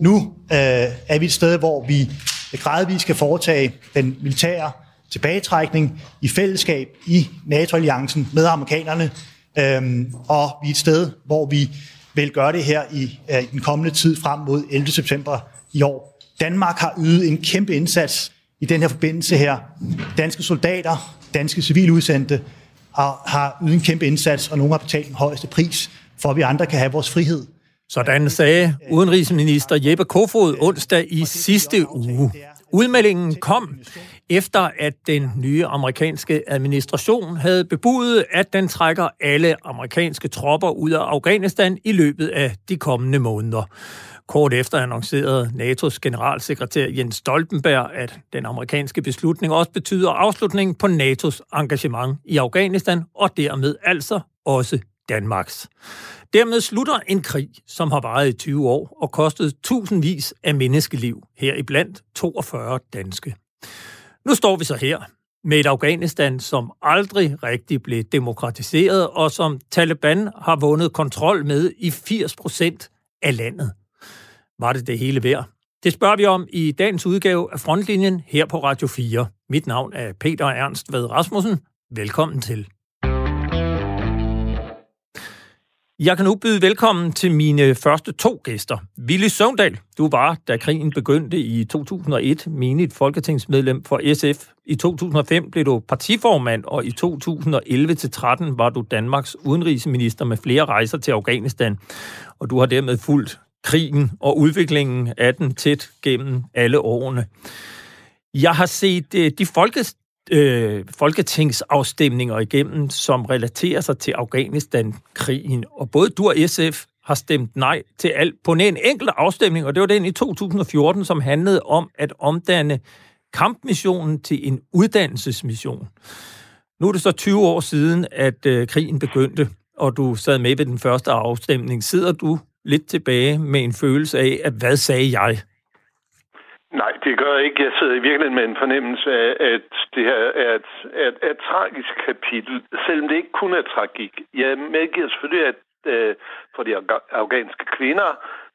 Nu øh, er vi et sted, hvor vi gradvist skal foretage den militære tilbagetrækning i fællesskab i NATO-alliancen med amerikanerne, øhm, og vi er et sted, hvor vi vil gøre det her i, øh, i den kommende tid frem mod 11. september i år. Danmark har ydet en kæmpe indsats i den her forbindelse her. Danske soldater, danske civiludsendte har, har ydet en kæmpe indsats, og nogle har betalt den højeste pris, for at vi andre kan have vores frihed. Sådan sagde udenrigsminister Jeppe Kofod onsdag i sidste uge. Udmeldingen kom efter at den nye amerikanske administration havde bebudet, at den trækker alle amerikanske tropper ud af Afghanistan i løbet af de kommende måneder. Kort efter annoncerede NATO's generalsekretær Jens Stoltenberg, at den amerikanske beslutning også betyder afslutningen på NATO's engagement i Afghanistan, og dermed altså også Danmarks. Dermed slutter en krig, som har varet i 20 år og kostet tusindvis af menneskeliv, heriblandt 42 danske. Nu står vi så her med et Afghanistan, som aldrig rigtig blev demokratiseret, og som Taliban har vundet kontrol med i 80 procent af landet. Var det det hele værd? Det spørger vi om i dagens udgave af Frontlinjen her på Radio 4. Mit navn er Peter Ernst Ved Rasmussen. Velkommen til. Jeg kan nu byde velkommen til mine første to gæster. Ville Søvndal, du var, da krigen begyndte i 2001, menigt folketingsmedlem for SF. I 2005 blev du partiformand, og i 2011-13 var du Danmarks udenrigsminister med flere rejser til Afghanistan. Og du har dermed fulgt krigen og udviklingen af den tæt gennem alle årene. Jeg har set øh, de folkes øh, folketingsafstemninger igennem, som relaterer sig til Afghanistan-krigen. Og både du og SF har stemt nej til alt på en enkelt afstemning, og det var den i 2014, som handlede om at omdanne kampmissionen til en uddannelsesmission. Nu er det så 20 år siden, at øh, krigen begyndte, og du sad med ved den første afstemning. Sidder du lidt tilbage med en følelse af, at hvad sagde jeg? Nej, det gør jeg ikke. Jeg sidder i virkeligheden med en fornemmelse af, at det her er et, et, et tragisk kapitel, selvom det ikke kun er tragik. Jeg medgiver selvfølgelig, at øh, for de afghanske kvinder,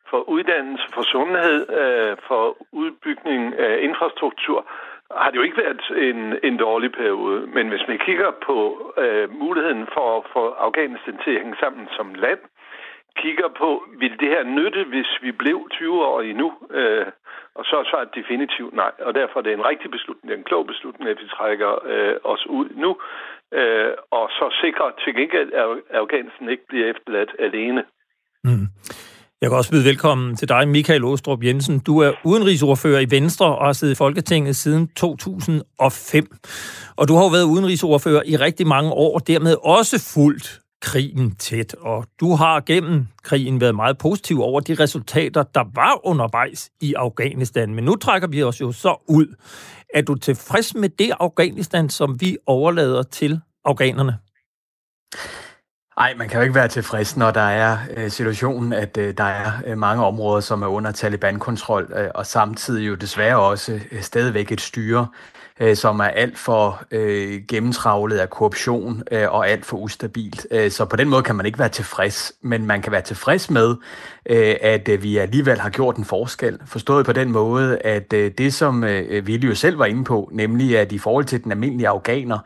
for uddannelse, for sundhed, øh, for udbygning af infrastruktur, har det jo ikke været en, en dårlig periode. Men hvis man kigger på øh, muligheden for at få Afghanistan til at hænge sammen som land, kigger på, vil det her nytte, hvis vi blev 20 år endnu? Øh, og så er svaret definitivt nej. Og derfor er det en rigtig beslutning, det er en klog beslutning, at vi trækker øh, os ud nu. Øh, og så sikrer til gengæld, at Afghanistan ikke bliver efterladt alene. Mm. Jeg kan også byde velkommen til dig, Michael Åstrup Jensen. Du er udenrigsordfører i Venstre og har siddet i Folketinget siden 2005. Og du har jo været udenrigsordfører i rigtig mange år, og dermed også fuldt krigen tæt, og du har gennem krigen været meget positiv over de resultater, der var undervejs i Afghanistan. Men nu trækker vi os jo så ud. Er du tilfreds med det Afghanistan, som vi overlader til afghanerne? Nej, man kan jo ikke være tilfreds, når der er øh, situationen, at øh, der er øh, mange områder, som er under Taliban-kontrol, øh, og samtidig jo desværre også øh, stadigvæk et styre, øh, som er alt for øh, gennemtravlet af korruption øh, og alt for ustabilt. Øh, så på den måde kan man ikke være tilfreds, men man kan være tilfreds med, øh, at øh, vi alligevel har gjort en forskel. Forstået på den måde, at øh, det som øh, Ville jo selv var inde på, nemlig at i forhold til den almindelige afghaner,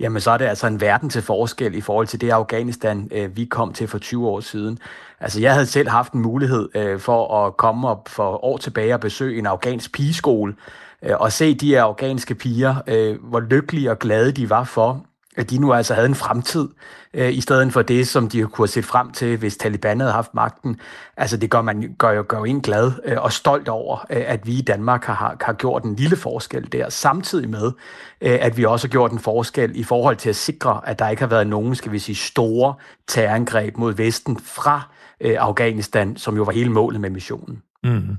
jamen så er det altså en verden til forskel i forhold til det Afghanistan, øh, vi kom til for 20 år siden. Altså jeg havde selv haft en mulighed øh, for at komme op for år tilbage og besøge en afghansk pigeskole, Øh, og se de her afghanske piger, øh, hvor lykkelige og glade de var for, at de nu altså havde en fremtid, øh, i stedet for det, som de kunne have set frem til, hvis Taliban havde haft magten. Altså det gør, man, gør, jo, gør jo en glad øh, og stolt over, øh, at vi i Danmark har, har gjort en lille forskel der, samtidig med, øh, at vi også har gjort en forskel i forhold til at sikre, at der ikke har været nogen, skal vi sige, store terrorangreb mod Vesten fra øh, Afghanistan, som jo var hele målet med missionen. Mm.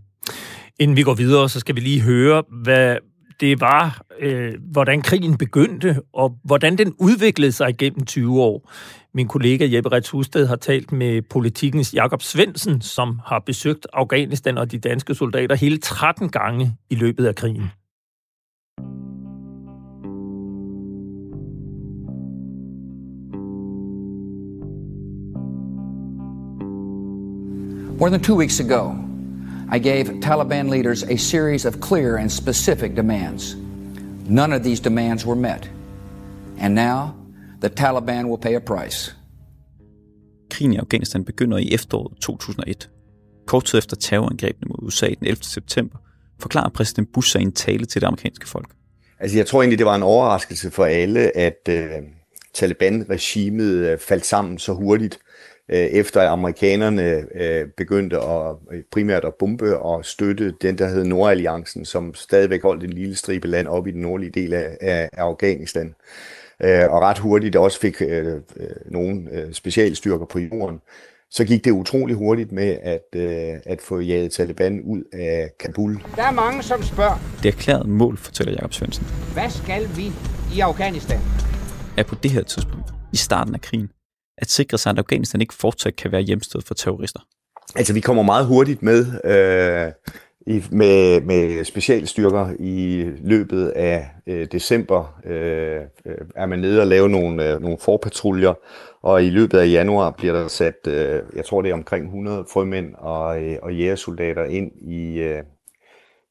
Inden vi går videre, så skal vi lige høre, hvad det var, øh, hvordan krigen begyndte, og hvordan den udviklede sig gennem 20 år. Min kollega Jeppe Rets Husted har talt med politikens Jakob Svensen, som har besøgt Afghanistan og de danske soldater hele 13 gange i løbet af krigen. More than two weeks ago, i gave Taliban leaders a series of clear and specific demands. None of these demands were met. And now, the Taliban will pay a price. Krigen i Afghanistan begynder i efteråret 2001. Kort tid efter terrorangrebene mod USA den 11. september, forklarer præsident Bush sig en tale til det amerikanske folk. Altså, jeg tror egentlig, det var en overraskelse for alle, at øh, Taliban-regimet øh, faldt sammen så hurtigt, øh, efter at amerikanerne øh, begyndte at øh, primært at bombe og støtte den, der hed Nordalliancen, som stadigvæk holdt en lille stribe land op i den nordlige del af, af, af Afghanistan. Øh, og ret hurtigt også fik øh, øh, nogle øh, specialstyrker på jorden så gik det utrolig hurtigt med at, øh, at få jaget Taliban ud af Kabul. Der er mange, som spørger. Det erklærede mål, fortæller Jakob Svendsen. Hvad skal vi i Afghanistan? Er på det her tidspunkt, i starten af krigen, at sikre sig, at Afghanistan ikke fortsat kan være hjemsted for terrorister? Altså, vi kommer meget hurtigt med øh, i, med, med specialstyrker i løbet af øh, december. Øh, øh er man nede og lave nogle, øh, nogle forpatruljer, og i løbet af januar bliver der sat, øh, jeg tror det er omkring 100 frømænd og, øh, og jægersoldater ind i, øh,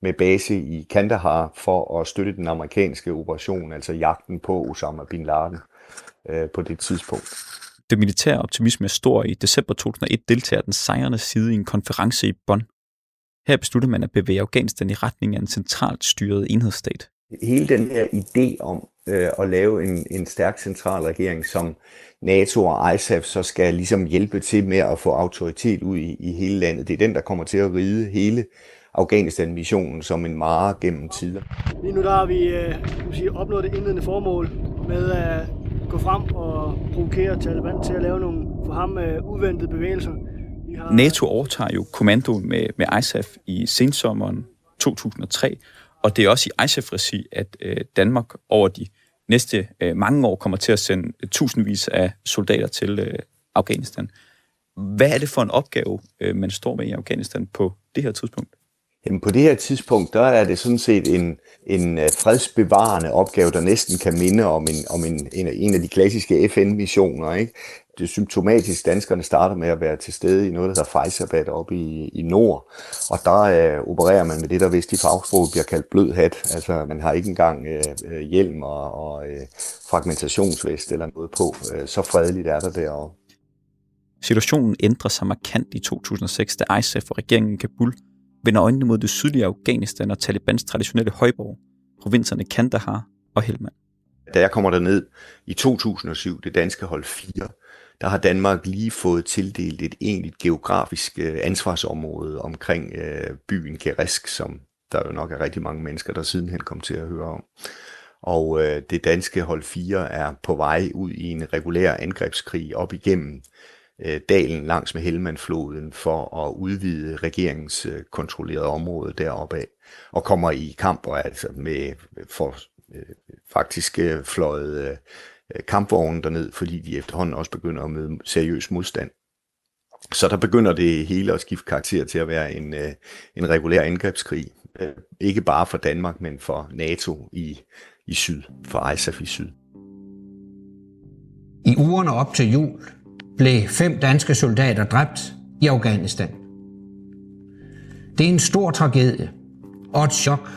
med base i Kandahar for at støtte den amerikanske operation, altså jagten på Osama Bin Laden øh, på det tidspunkt. Det militære optimisme er stor. I december 2001 deltager den sejrende side i en konference i Bonn. Her beslutter man at bevæge Afghanistan i retning af en centralt styret enhedsstat. Hele den her idé om øh, at lave en, en stærk central regering, som NATO og ISAF så skal ligesom hjælpe til med at få autoritet ud i, i hele landet. Det er den, der kommer til at ride hele Afghanistan-missionen som en mare gennem tider. Lige nu der har vi øh, sige, opnået det indledende formål med at gå frem og provokere Taliban til at lave nogle for ham øh, uventede bevægelser. Har... NATO overtager jo kommandoen med, med ISAF i sensommeren 2003, og det er også i ISAF-regi, at øh, Danmark over de næste øh, mange år kommer til at sende øh, tusindvis af soldater til øh, Afghanistan. Hvad er det for en opgave, øh, man står med i Afghanistan på det her tidspunkt? Jamen på det her tidspunkt, der er det sådan set en, en øh, fredsbevarende opgave, der næsten kan minde om en, om en, en, en af de klassiske FN-missioner. Ikke? det er symptomatisk, danskerne starter med at være til stede i noget, der hedder Fejsabat oppe i, i nord. Og der øh, opererer man med det, der vist i fagsproget bliver kaldt blød hat. Altså man har ikke engang øh, øh hjelm og, og øh, fragmentationsvest eller noget på. Øh, så fredeligt er der derovre. Situationen ændrer sig markant i 2006, da ISAF og regeringen i Kabul vender øjnene mod det sydlige Afghanistan og Talibans traditionelle højborg, provinserne Kandahar og Helmand. Da jeg kommer derned i 2007, det danske hold 4, der har Danmark lige fået tildelt et egentligt geografisk øh, ansvarsområde omkring øh, byen Gerisk, som der jo nok er rigtig mange mennesker, der sidenhen kom til at høre om. Og øh, det danske hold 4 er på vej ud i en regulær angrebskrig op igennem øh, dalen langs med Helmandfloden for at udvide regeringens øh, kontrollerede område deroppe af, og kommer i kamp og altså med for øh, faktisk øh, fløjet øh, derned, fordi de efterhånden også begynder at møde seriøs modstand. Så der begynder det hele at skifte karakter til at være en, øh, en regulær angrebskrig. Øh, ikke bare for Danmark, men for NATO i, i syd, for ISAF i syd. I ugerne op til jul blev fem danske soldater dræbt i Afghanistan. Det er en stor tragedie og et chok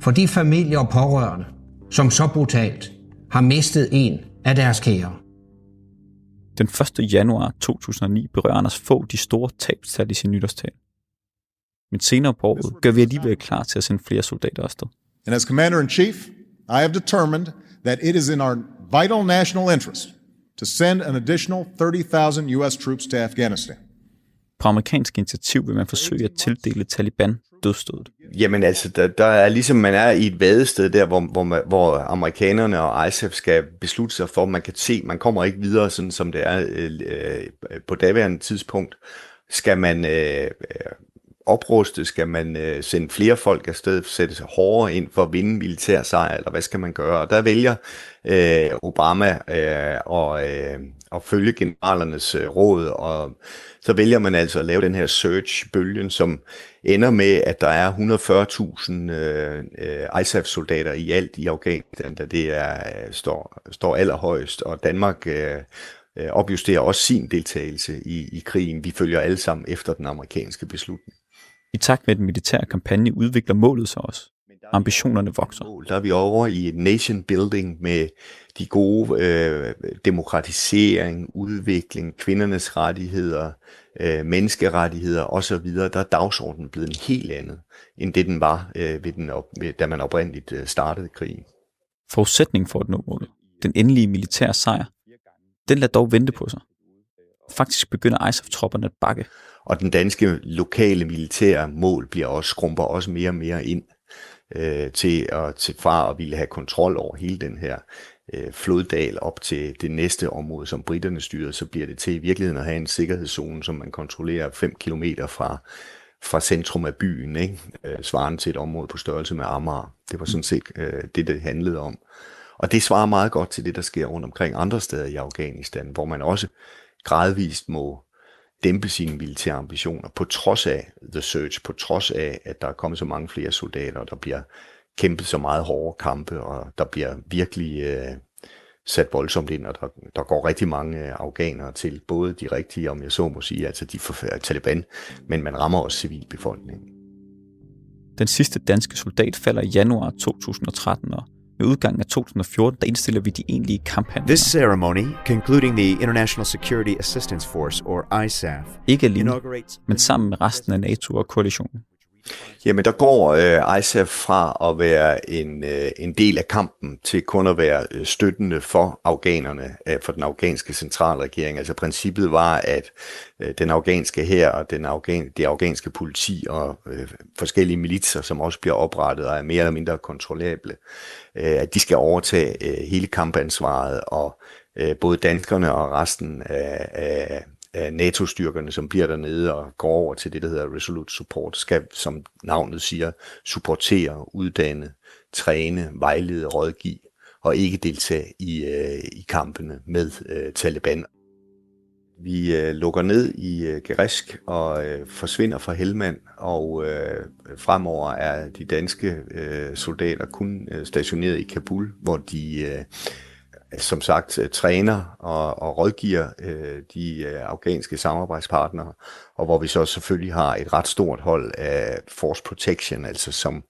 for de familier og pårørende, som så brutalt har mistet en af deres kære. Den 1. januar 2009 berører Anders få de store tabstal i sin nytårstal. Men senere på året gør vi alligevel klar til at sende flere soldater afsted. And as Commander-in-Chief, I have determined that it is in our vital national interest to send an additional 30,000 US troops to Afghanistan. På amerikansk initiativ vil man forsøge at tildele Taliban dødstødet. Jamen altså, der, der er ligesom man er i et vadested der, hvor, hvor, man, hvor amerikanerne og ISAF skal beslutte sig for, at man kan se, man kommer ikke videre, sådan som det er øh, på daværende tidspunkt. Skal man øh, opruste? Skal man øh, sende flere folk afsted, sætte sig hårdere ind for at vinde militær sejr, eller hvad skal man gøre? Og der vælger øh, Obama øh, og, øh, at følge generalernes øh, råd, og så vælger man altså at lave den her search-bølgen, som ender med, at der er 140.000 øh, øh, ISAF-soldater i alt i Afghanistan, da det er, øh, står, står allerhøjst, og Danmark øh, øh, opjusterer også sin deltagelse i, i krigen. Vi følger alle sammen efter den amerikanske beslutning. I takt med, den militære kampagne udvikler målet sig også. Ambitionerne vokser. Der er vi over i nation building med de gode øh, demokratisering, udvikling, kvindernes rettigheder, øh, menneskerettigheder osv. Der er dagsordenen blevet en helt andet, end det den var, øh, ved den op, ved, da man oprindeligt øh, startede krigen. Forudsætning for at nå målet, den endelige militære sejr, den lader dog vente på sig. Faktisk begynder ISAF-tropperne at bakke. Og den danske lokale militære mål bliver også skrumper også mere og mere ind øh, til at til far og ville have kontrol over hele den her øh, floddal op til det næste område, som britterne styrede, så bliver det til i virkeligheden at have en sikkerhedszone, som man kontrollerer 5 km fra, fra centrum af byen, ikke? Øh, svarende til et område på størrelse med Amager. Det var sådan set øh, det, det handlede om. Og det svarer meget godt til det, der sker rundt omkring andre steder i Afghanistan, hvor man også gradvist må dæmpe sine militære ambitioner, på trods af The Search, på trods af, at der er kommet så mange flere soldater, og der bliver kæmpet så meget hårde kampe, og der bliver virkelig øh, sat voldsomt ind, og der, der går rigtig mange øh, afghanere til, både de rigtige, om jeg så må sige, altså de forfærdelige øh, Taliban, men man rammer også civilbefolkningen. Den sidste danske soldat falder i januar 2013, og med udgangen af 2014, der indstiller vi de egentlige kamphandlinger. This ceremony, concluding the International Security Assistance Force, or ISAF, ikke alene, men sammen med resten af NATO og koalitionen. Jamen, der går øh, ISAF fra at være en, øh, en del af kampen til kun at være øh, støttende for afghanerne, øh, for den afghanske centralregering. Altså princippet var, at øh, den afghanske her og den afghan, det afghanske politi og øh, forskellige militser, som også bliver oprettet og er mere eller mindre kontrollable, øh, at de skal overtage øh, hele kampansvaret, og øh, både danskerne og resten af, af NATO-styrkerne, som bliver dernede og går over til det, der hedder Resolute Support, skal, som navnet siger, supportere, uddanne, træne, vejlede, rådgive og ikke deltage i, øh, i kampene med øh, Taliban. Vi øh, lukker ned i øh, Gerisk og øh, forsvinder fra Helmand, og øh, fremover er de danske øh, soldater kun øh, stationeret i Kabul, hvor de øh, som sagt øh, træner og, og rådgiver øh, de øh, afghanske samarbejdspartnere, og hvor vi så selvfølgelig har et ret stort hold af force protection, altså som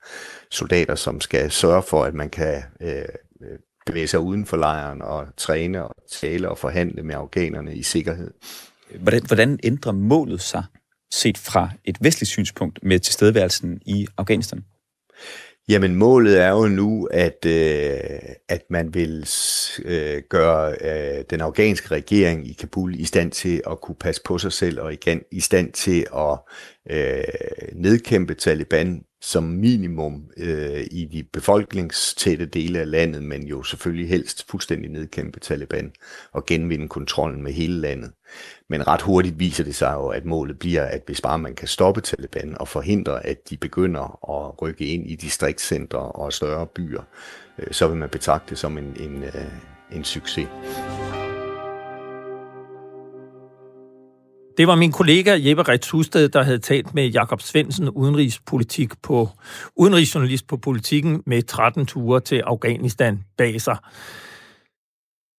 soldater, som skal sørge for, at man kan øh, øh bevæge sig uden for lejren og træne og tale og forhandle med afghanerne i sikkerhed. Hvordan, hvordan ændrer målet sig set fra et vestligt synspunkt med tilstedeværelsen i Afghanistan? Jamen målet er jo nu, at, øh, at man vil øh, gøre øh, den afghanske regering i Kabul i stand til at kunne passe på sig selv og igen i stand til at øh, nedkæmpe Taliban som minimum øh, i de befolkningstætte dele af landet, men jo selvfølgelig helst fuldstændig nedkæmpe Taliban og genvinde kontrollen med hele landet. Men ret hurtigt viser det sig jo, at målet bliver, at hvis bare man kan stoppe Taliban og forhindre, at de begynder at rykke ind i distriktscentre og større byer, øh, så vil man betragte det som en, en, øh, en succes. Det var min kollega Jeppe Rets Husted, der havde talt med Jakob Svendsen, udenrigspolitik på, udenrigsjournalist på politikken, med 13 ture til Afghanistan bag sig.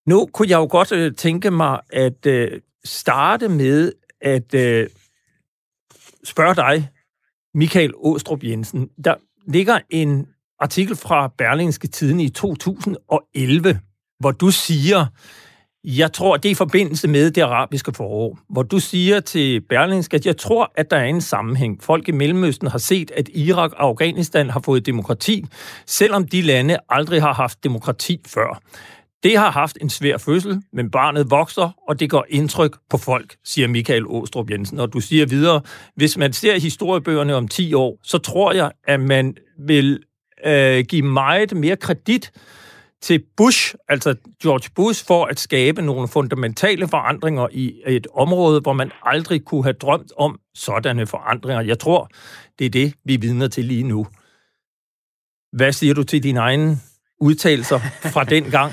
Nu kunne jeg jo godt øh, tænke mig at øh, starte med at øh, spørge dig, Michael Åstrup Jensen. Der ligger en artikel fra Berlingske Tiden i 2011, hvor du siger, jeg tror, det er i forbindelse med det arabiske forår, hvor du siger til Berlingske, at jeg tror, at der er en sammenhæng. Folk i Mellemøsten har set, at Irak og Afghanistan har fået demokrati, selvom de lande aldrig har haft demokrati før. Det har haft en svær fødsel, men barnet vokser, og det går indtryk på folk, siger Michael Åstrup Jensen. Og du siger videre, hvis man ser historiebøgerne om 10 år, så tror jeg, at man vil øh, give meget mere kredit til Bush, altså George Bush, for at skabe nogle fundamentale forandringer i et område, hvor man aldrig kunne have drømt om sådanne forandringer. Jeg tror, det er det, vi vidner til lige nu. Hvad siger du til dine egne udtalelser fra den gang?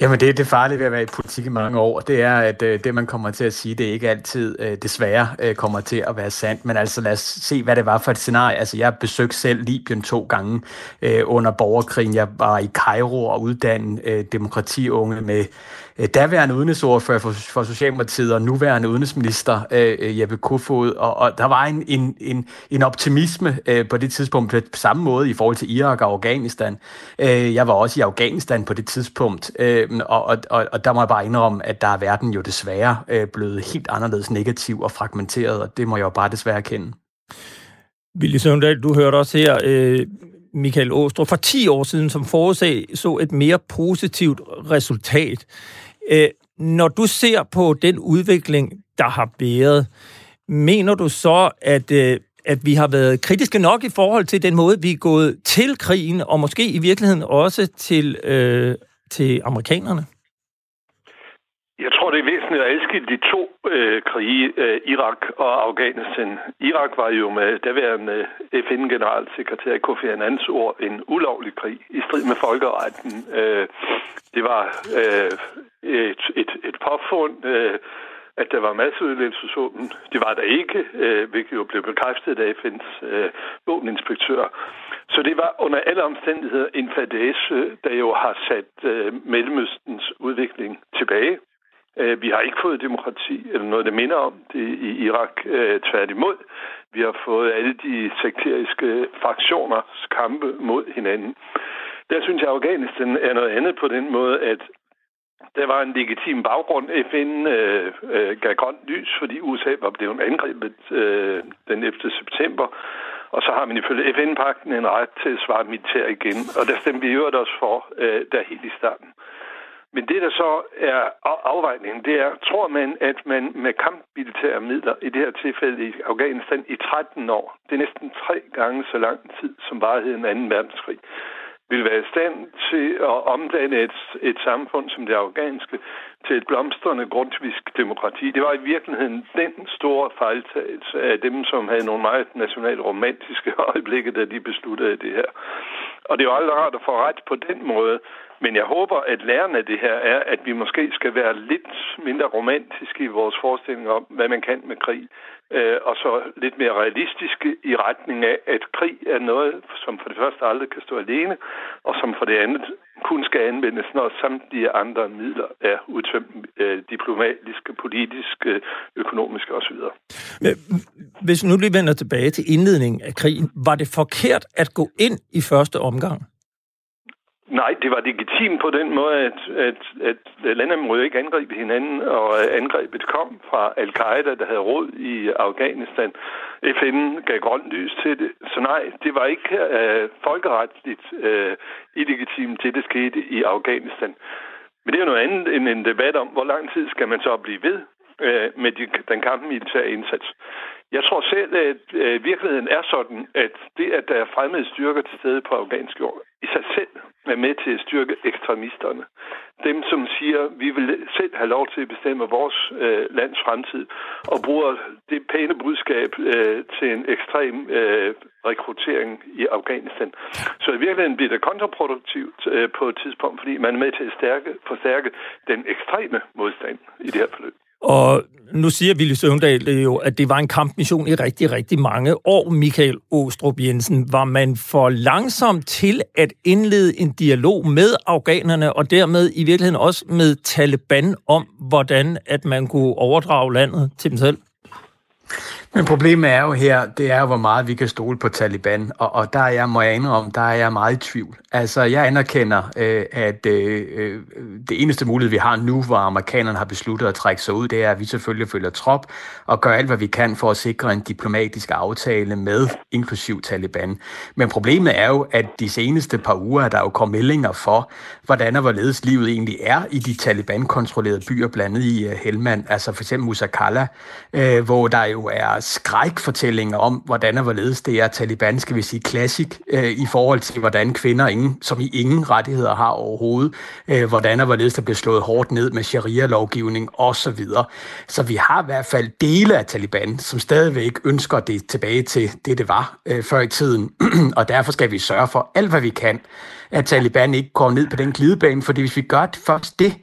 Jamen det er det farlige ved at være i politik i mange år, det er, at øh, det man kommer til at sige, det er ikke altid øh, desværre øh, kommer til at være sandt, men altså lad os se, hvad det var for et scenarie. Altså jeg besøgte selv Libyen to gange øh, under borgerkrigen. Jeg var i Cairo og uddannede øh, demokratiunge med Øh, daværende udenrigsordfører for, for Socialdemokratiet og nuværende udenrigsminister øh, øh, Jeppe Kofod, og, og der var en, en, en, en optimisme øh, på det tidspunkt på samme måde i forhold til Irak og Afghanistan. Øh, jeg var også i Afghanistan på det tidspunkt, øh, og, og, og der må jeg bare indrømme, at der er verden jo desværre øh, blevet helt anderledes negativ og fragmenteret, og det må jeg jo bare desværre erkende. Ville Søndal, du hørte også her øh, Michael Åstrup for 10 år siden, som forudsag så et mere positivt resultat. Øh, når du ser på den udvikling, der har været, mener du så, at, øh, at vi har været kritiske nok i forhold til den måde, vi er gået til krigen, og måske i virkeligheden også til, øh, til amerikanerne? Jeg tror, det er væsentligt at adskille de to øh, krige, øh, Irak og Afghanistan. Irak var jo med daværende FN-generalsekretær Kofi Annans ord en ulovlig krig i strid med folkeretten. Øh, det var øh, et, et, et påfund, øh, at der var masseudlæggelsesvåben. Det var der ikke, øh, hvilket jo blev bekræftet af FN's øh, våbeninspektør. Så det var under alle omstændigheder en fadese, der jo har sat øh, Mellemøstens udvikling tilbage. Øh, vi har ikke fået demokrati, eller noget, der minder om det i Irak. Øh, tværtimod, vi har fået alle de sekteriske fraktioners kampe mod hinanden. Der synes jeg, at Afghanistan er noget andet på den måde, at der var en legitim baggrund. FN øh, øh, gav grønt lys, fordi USA var blevet angrebet øh, den 11. september. Og så har man ifølge FN-pakten en ret til at svare militær igen. Og der stemte vi øvrigt også for, øh, der helt i starten. Men det, der så er afvejningen, det er, tror man, at man med kampmilitære midler, i det her tilfælde i Afghanistan, i 13 år, det er næsten tre gange så lang tid som varigheden af 2. verdenskrig, vil være i stand til at omdanne et, et samfund som det afghanske til et blomstrende grundtvisk demokrati. Det var i virkeligheden den store fejltagelse af dem, som havde nogle meget nationalt romantiske øjeblikke, da de besluttede det her. Og det er jo aldrig rart at få ret på den måde, men jeg håber, at lærerne af det her er, at vi måske skal være lidt mindre romantiske i vores forestilling om, hvad man kan med krig, øh, og så lidt mere realistiske i retning af, at krig er noget, som for det første aldrig kan stå alene, og som for det andet kun skal anvendes, når samtlige andre midler er udtømt øh, diplomatiske, politiske, økonomiske osv. Men hvis nu lige vender tilbage til indledningen af krigen, var det forkert at gå ind i første omgang? Nej, det var legitimt på den måde, at, at, at landene måtte ikke angribe hinanden, og øh, angrebet kom fra Al-Qaida, der havde råd i Afghanistan. FN gav grønt lys til det. Så nej, det var ikke øh, folkeretligt øh, illegitimt, det der skete i Afghanistan. Men det er jo noget andet end en debat om, hvor lang tid skal man så blive ved øh, med de, den kampmilitære indsats. Jeg tror selv, at øh, virkeligheden er sådan, at det, at der er fremmede styrker til stede på afghansk jord, i sig selv er med til at styrke ekstremisterne. Dem, som siger, vi vil selv have lov til at bestemme vores øh, lands fremtid, og bruger det pæne budskab øh, til en ekstrem øh, rekruttering i Afghanistan. Så i virkeligheden bliver det kontraproduktivt øh, på et tidspunkt, fordi man er med til at stærke, forstærke den ekstreme modstand i det her forløb. Og nu siger Ville Søvndal jo, at det var en kampmission i rigtig, rigtig mange år, Michael Åstrup Jensen. Var man for langsom til at indlede en dialog med afghanerne, og dermed i virkeligheden også med Taliban om, hvordan at man kunne overdrage landet til dem selv? Men problemet er jo her, det er jo, hvor meget vi kan stole på Taliban, og, og der er jeg, må jeg indrømme, der er jeg meget i tvivl. Altså, jeg anerkender, øh, at øh, øh, det eneste mulighed, vi har nu, hvor amerikanerne har besluttet at trække sig ud, det er, at vi selvfølgelig følger trop og gør alt, hvad vi kan for at sikre en diplomatisk aftale med inklusiv Taliban. Men problemet er jo, at de seneste par uger er der jo kommet meldinger for, hvordan og hvorledes livet egentlig er i de Taliban-kontrollerede byer, blandt andet i uh, Helmand, altså for eksempel Musakala, øh, hvor der jo er skrækfortællinger om, hvordan og hvorledes det er Taliban, skal vi sige, klassik øh, i forhold til, hvordan kvinder, ingen, som i ingen rettigheder har overhovedet, øh, hvordan og hvorledes der bliver slået hårdt ned med sharia-lovgivning osv. Så vi har i hvert fald dele af Taliban, som stadigvæk ønsker det tilbage til det, det var øh, før i tiden, og derfor skal vi sørge for alt, hvad vi kan, at Taliban ikke går ned på den glidebane, fordi hvis vi gør det først det,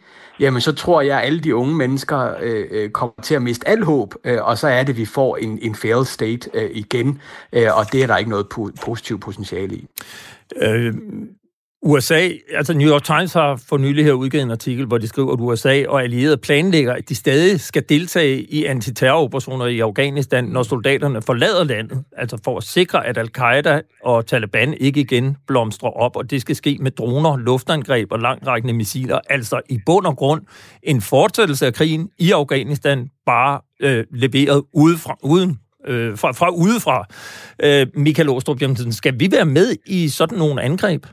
jamen så tror jeg, at alle de unge mennesker øh, øh kommer til at miste al håb, øh, og så er det, at vi får en, en failed state øh, igen, øh, og det er der ikke noget po- positivt potentiale i. Øh, USA, altså New York Times har for nylig her udgivet en artikel, hvor de skriver, at USA og allierede planlægger, at de stadig skal deltage i antiterroroperationer i Afghanistan, når soldaterne forlader landet, altså for at sikre, at al-Qaida og Taliban ikke igen blomstrer op, og det skal ske med droner, luftangreb og langrækkende missiler, altså i bund og grund en fortsættelse af krigen i Afghanistan, bare øh, leveret udefra, uden øh, fra, fra udefra. Øh, Michael Åstrup Jensen, skal vi være med i sådan nogle angreb?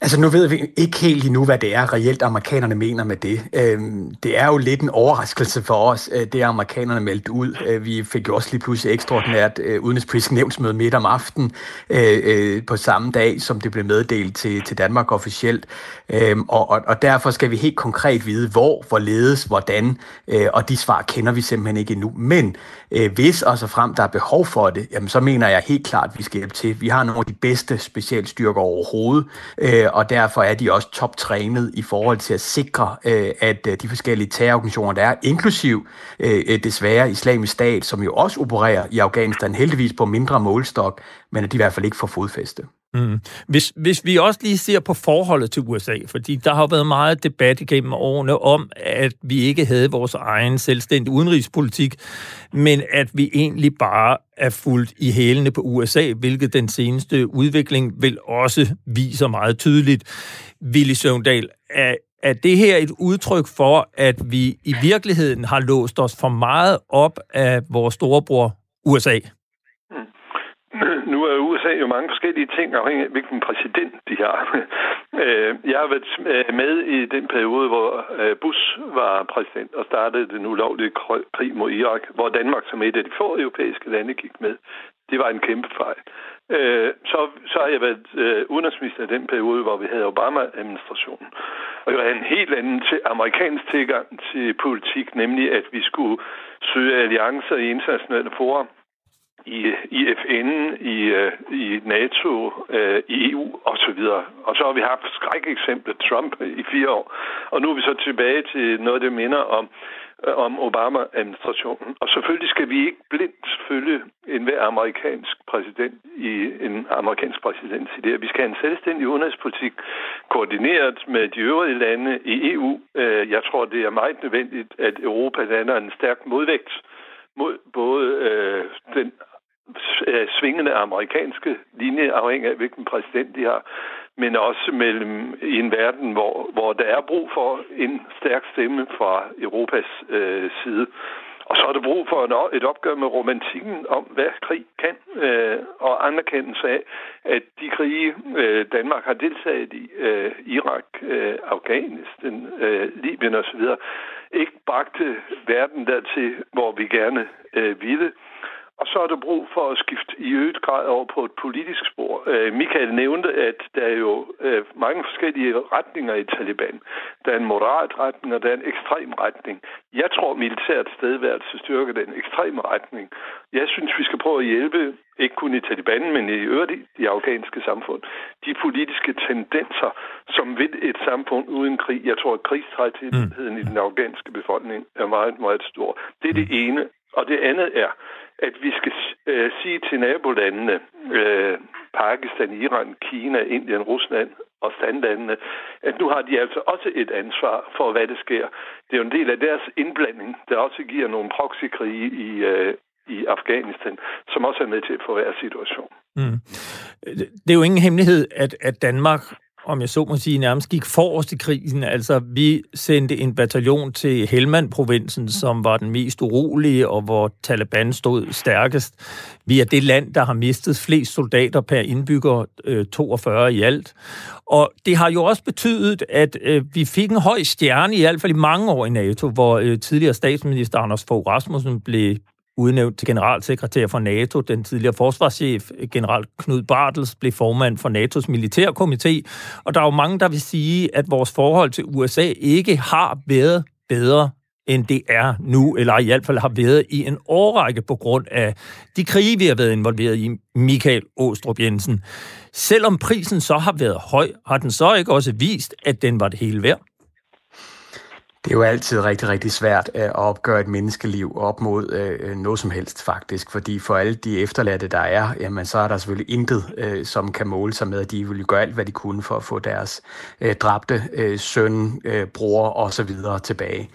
Altså nu ved vi ikke helt endnu, hvad det er reelt amerikanerne mener med det. Øhm, det er jo lidt en overraskelse for os, øh, det amerikanerne meldte ud. Øh, vi fik jo også lige pludselig ekstraordinært øh, udenrigspolitisk nævnsmøde midt om aftenen øh, øh, på samme dag, som det blev meddelt til, til Danmark officielt. Øhm, og, og, og derfor skal vi helt konkret vide, hvor, hvorledes, hvordan, og de svar kender vi simpelthen ikke endnu. Men hvis og så frem der er behov for det, jamen, så mener jeg helt klart, at vi skal hjælpe til. Vi har nogle af de bedste specialstyrker overhovedet, øh, Øh, og derfor er de også toptrænet i forhold til at sikre, øh, at øh, de forskellige terrororganisationer, der er, inklusiv øh, øh, desværre islamisk stat, som jo også opererer i Afghanistan, heldigvis på mindre målstok, men at de i hvert fald ikke får fodfæste. Mm. Hvis, hvis vi også lige ser på forholdet til USA, fordi der har været meget debat igennem årene om, at vi ikke havde vores egen selvstændige udenrigspolitik, men at vi egentlig bare er fuldt i hælene på USA, hvilket den seneste udvikling vil også viser meget tydeligt. Willy Søvndal, er, er det her et udtryk for, at vi i virkeligheden har låst os for meget op af vores storebror USA? Nu er USA jo mange forskellige ting, afhængig af hvilken præsident de har. Øh, jeg har været øh, med i den periode, hvor øh, Bush var præsident og startede den ulovlige krig mod Irak, hvor Danmark som et af de få europæiske lande gik med. Det var en kæmpe fejl. Så, så har jeg været udenrigsminister i den periode, hvor vi havde Obama-administrationen. Og det var en helt anden til amerikansk tilgang til politik, nemlig at vi skulle søge alliancer i internationale forum i, i FN, i, øh, i NATO, øh, i EU osv. Og så har vi haft skrækeksemplet Trump i fire år. Og nu er vi så tilbage til noget, der minder om, øh, om Obama-administrationen. Og selvfølgelig skal vi ikke blindt følge enhver amerikansk præsident i en amerikansk præsidents idé. Vi skal have en selvstændig udenrigspolitik koordineret med de øvrige lande i EU. Jeg tror, det er meget nødvendigt, at Europa lander en stærk modvægt mod både øh, den Øh, svingende amerikanske linje, afhængig af hvilken præsident de har, men også mellem i en verden, hvor, hvor der er brug for en stærk stemme fra Europas øh, side. Og så er der brug for et opgør med romantikken om, hvad krig kan, øh, og anerkendelse af, at de krige, øh, Danmark har deltaget i, øh, Irak, øh, Afghanistan, øh, Libyen osv., ikke bragte verden dertil, hvor vi gerne øh, ville. Og så er der brug for at skifte i øget grad over på et politisk spor. Øh, Michael nævnte, at der er jo øh, mange forskellige retninger i Taliban. Der er en moderat retning, og der er en ekstrem retning. Jeg tror, militært stedværelse styrker den ekstreme retning. Jeg synes, vi skal prøve at hjælpe, ikke kun i Taliban, men i øvrigt i de afghanske samfund, de politiske tendenser, som vil et samfund uden krig. Jeg tror, at krigstrætheden mm. i den afghanske befolkning er meget, meget stor. Det er det ene. Og det andet er, at vi skal øh, sige til nabolandene, øh, Pakistan, Iran, Kina, Indien, Rusland og standlandene, at nu har de altså også et ansvar for, hvad der sker. Det er jo en del af deres indblanding, der også giver nogle proxykrige i, øh, i Afghanistan, som også er med til at forværre situationen. Mm. Det er jo ingen hemmelighed, at, at Danmark om jeg så må sige, nærmest gik forrest i krisen. Altså, vi sendte en bataljon til Helmand-provinsen, som var den mest urolige, og hvor Taliban stod stærkest. Vi er det land, der har mistet flest soldater per indbygger, øh, 42 i alt. Og det har jo også betydet, at øh, vi fik en høj stjerne, i hvert fald i mange år i NATO, hvor øh, tidligere statsminister Anders Fogh Rasmussen blev udnævnt til generalsekretær for NATO. Den tidligere forsvarschef, general Knud Bartels, blev formand for NATO's militærkomité. Og der er jo mange, der vil sige, at vores forhold til USA ikke har været bedre end det er nu, eller i hvert fald har været i en årrække på grund af de krige, vi har været involveret i, Michael Åstrup Jensen. Selvom prisen så har været høj, har den så ikke også vist, at den var det hele værd? Det er jo altid rigtig, rigtig svært øh, at opgøre et menneskeliv op mod øh, noget som helst faktisk, fordi for alle de efterladte, der er, jamen så er der selvfølgelig intet, øh, som kan måle sig med, at de vil gøre alt, hvad de kunne for at få deres øh, dræbte øh, søn, øh, bror og så videre tilbage.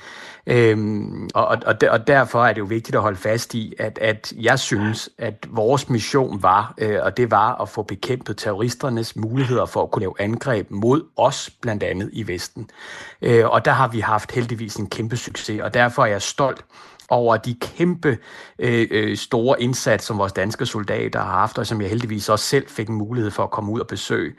Øhm, og, og, og derfor er det jo vigtigt at holde fast i, at, at jeg synes, at vores mission var, øh, og det var at få bekæmpet terroristernes muligheder for at kunne lave angreb mod os, blandt andet i Vesten. Øh, og der har vi haft heldigvis en kæmpe succes, og derfor er jeg stolt over de kæmpe øh, øh store indsats, som vores danske soldater har haft, og som jeg heldigvis også selv fik en mulighed for at komme ud og besøge.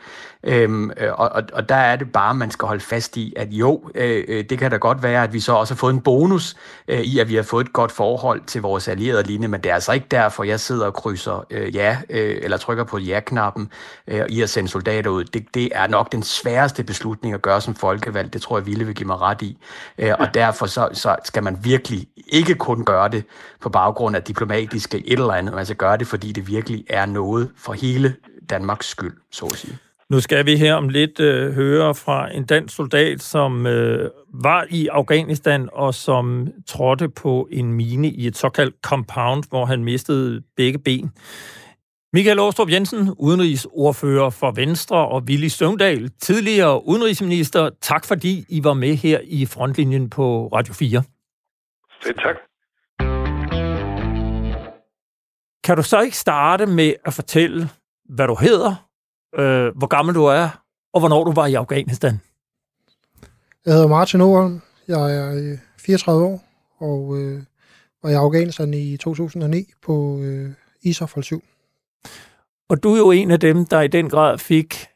Øhm, øh, og, og, og der er det bare, man skal holde fast i, at jo, øh, øh, det kan da godt være, at vi så også har fået en bonus øh, i, at vi har fået et godt forhold til vores allierede linje, men det er altså ikke derfor, jeg sidder og krydser øh, ja, øh, eller trykker på ja-knappen øh, i at sende soldater ud. Det, det er nok den sværeste beslutning at gøre som folkevalg. Det tror jeg, Ville vil give mig ret i. Øh, og derfor så, så skal man virkelig ikke kun gøre det på baggrund af diplomatiske et eller andet, man skal gøre det, fordi det virkelig er noget for hele Danmarks skyld, så at sige. Nu skal vi her om lidt øh, høre fra en dansk soldat, som øh, var i Afghanistan og som trådte på en mine i et såkaldt compound, hvor han mistede begge ben. Michael Åstrup Jensen, udenrigsordfører for Venstre, og Willy Søvndal, tidligere udenrigsminister. Tak fordi I var med her i frontlinjen på Radio 4. Selv tak. Kan du så ikke starte med at fortælle, hvad du hedder, øh, hvor gammel du er, og hvornår du var i Afghanistan? Jeg hedder Martin Aarholm. Jeg er 34 år, og øh, var i Afghanistan i 2009 på øh, ISAF 7. Og du er jo en af dem, der i den grad fik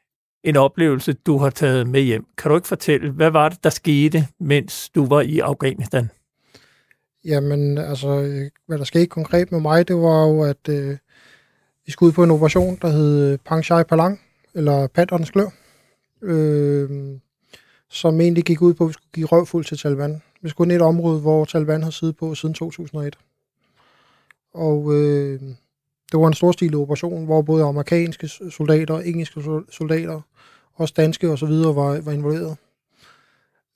en oplevelse, du har taget med hjem. Kan du ikke fortælle, hvad var det, der skete, mens du var i Afghanistan? Jamen, altså, hvad der skete konkret med mig, det var jo, at øh, vi skulle ud på en operation, der hed Pangshai Palang, eller Panternes Klør, øh, som egentlig gik ud på, at vi skulle give røvfuld til Taliban. Vi skulle ind i et område, hvor Taliban har siddet på siden 2001. Og øh, det var en storstilet operation, hvor både amerikanske soldater, engelske soldater, også danske osv. Var, var involveret.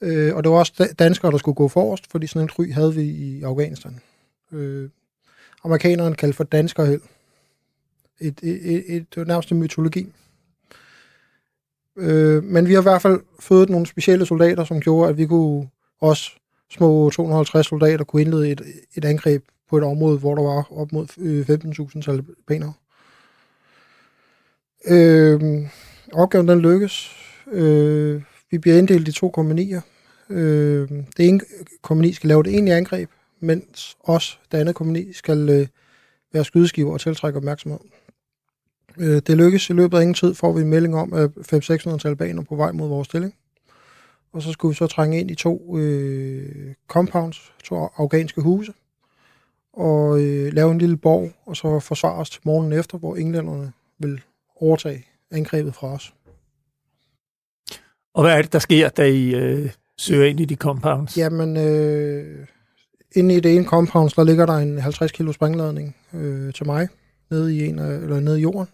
Øh, og det var også danskere, der skulle gå forrest, fordi sådan en ry havde vi i Afghanistan. Øh, amerikanerne kaldte for danskerheld. Et, et, et, et, det var nærmest en mytologi. Øh, men vi har i hvert fald fået nogle specielle soldater, som gjorde, at vi kunne også små 250 soldater kunne indlede et, et angreb på et område, hvor der var op mod øh, 15.000 talibanere. Øh, opgaven den lykkes. Øh, vi bliver inddelt i to kompanier. Øh, det ene kompani skal lave det egentlige angreb, mens os, det andet kompani, skal øh, være skydeskiver og tiltrække opmærksomhed. Øh, det lykkes i løbet af ingen tid, får vi en melding om, at 500-600 talibaner på vej mod vores stilling. Og så skulle vi så trænge ind i to øh, compounds, to afghanske huse, og øh, lave en lille borg, og så forsvare os til morgenen efter, hvor englænderne vil overtage angrebet fra os. Og hvad er det, der sker, da I øh, søger ind i de compounds? Jamen, øh, inde i det ene compound, der ligger der en 50 kilo sprængladning øh, til mig, nede i, en, eller nede i jorden,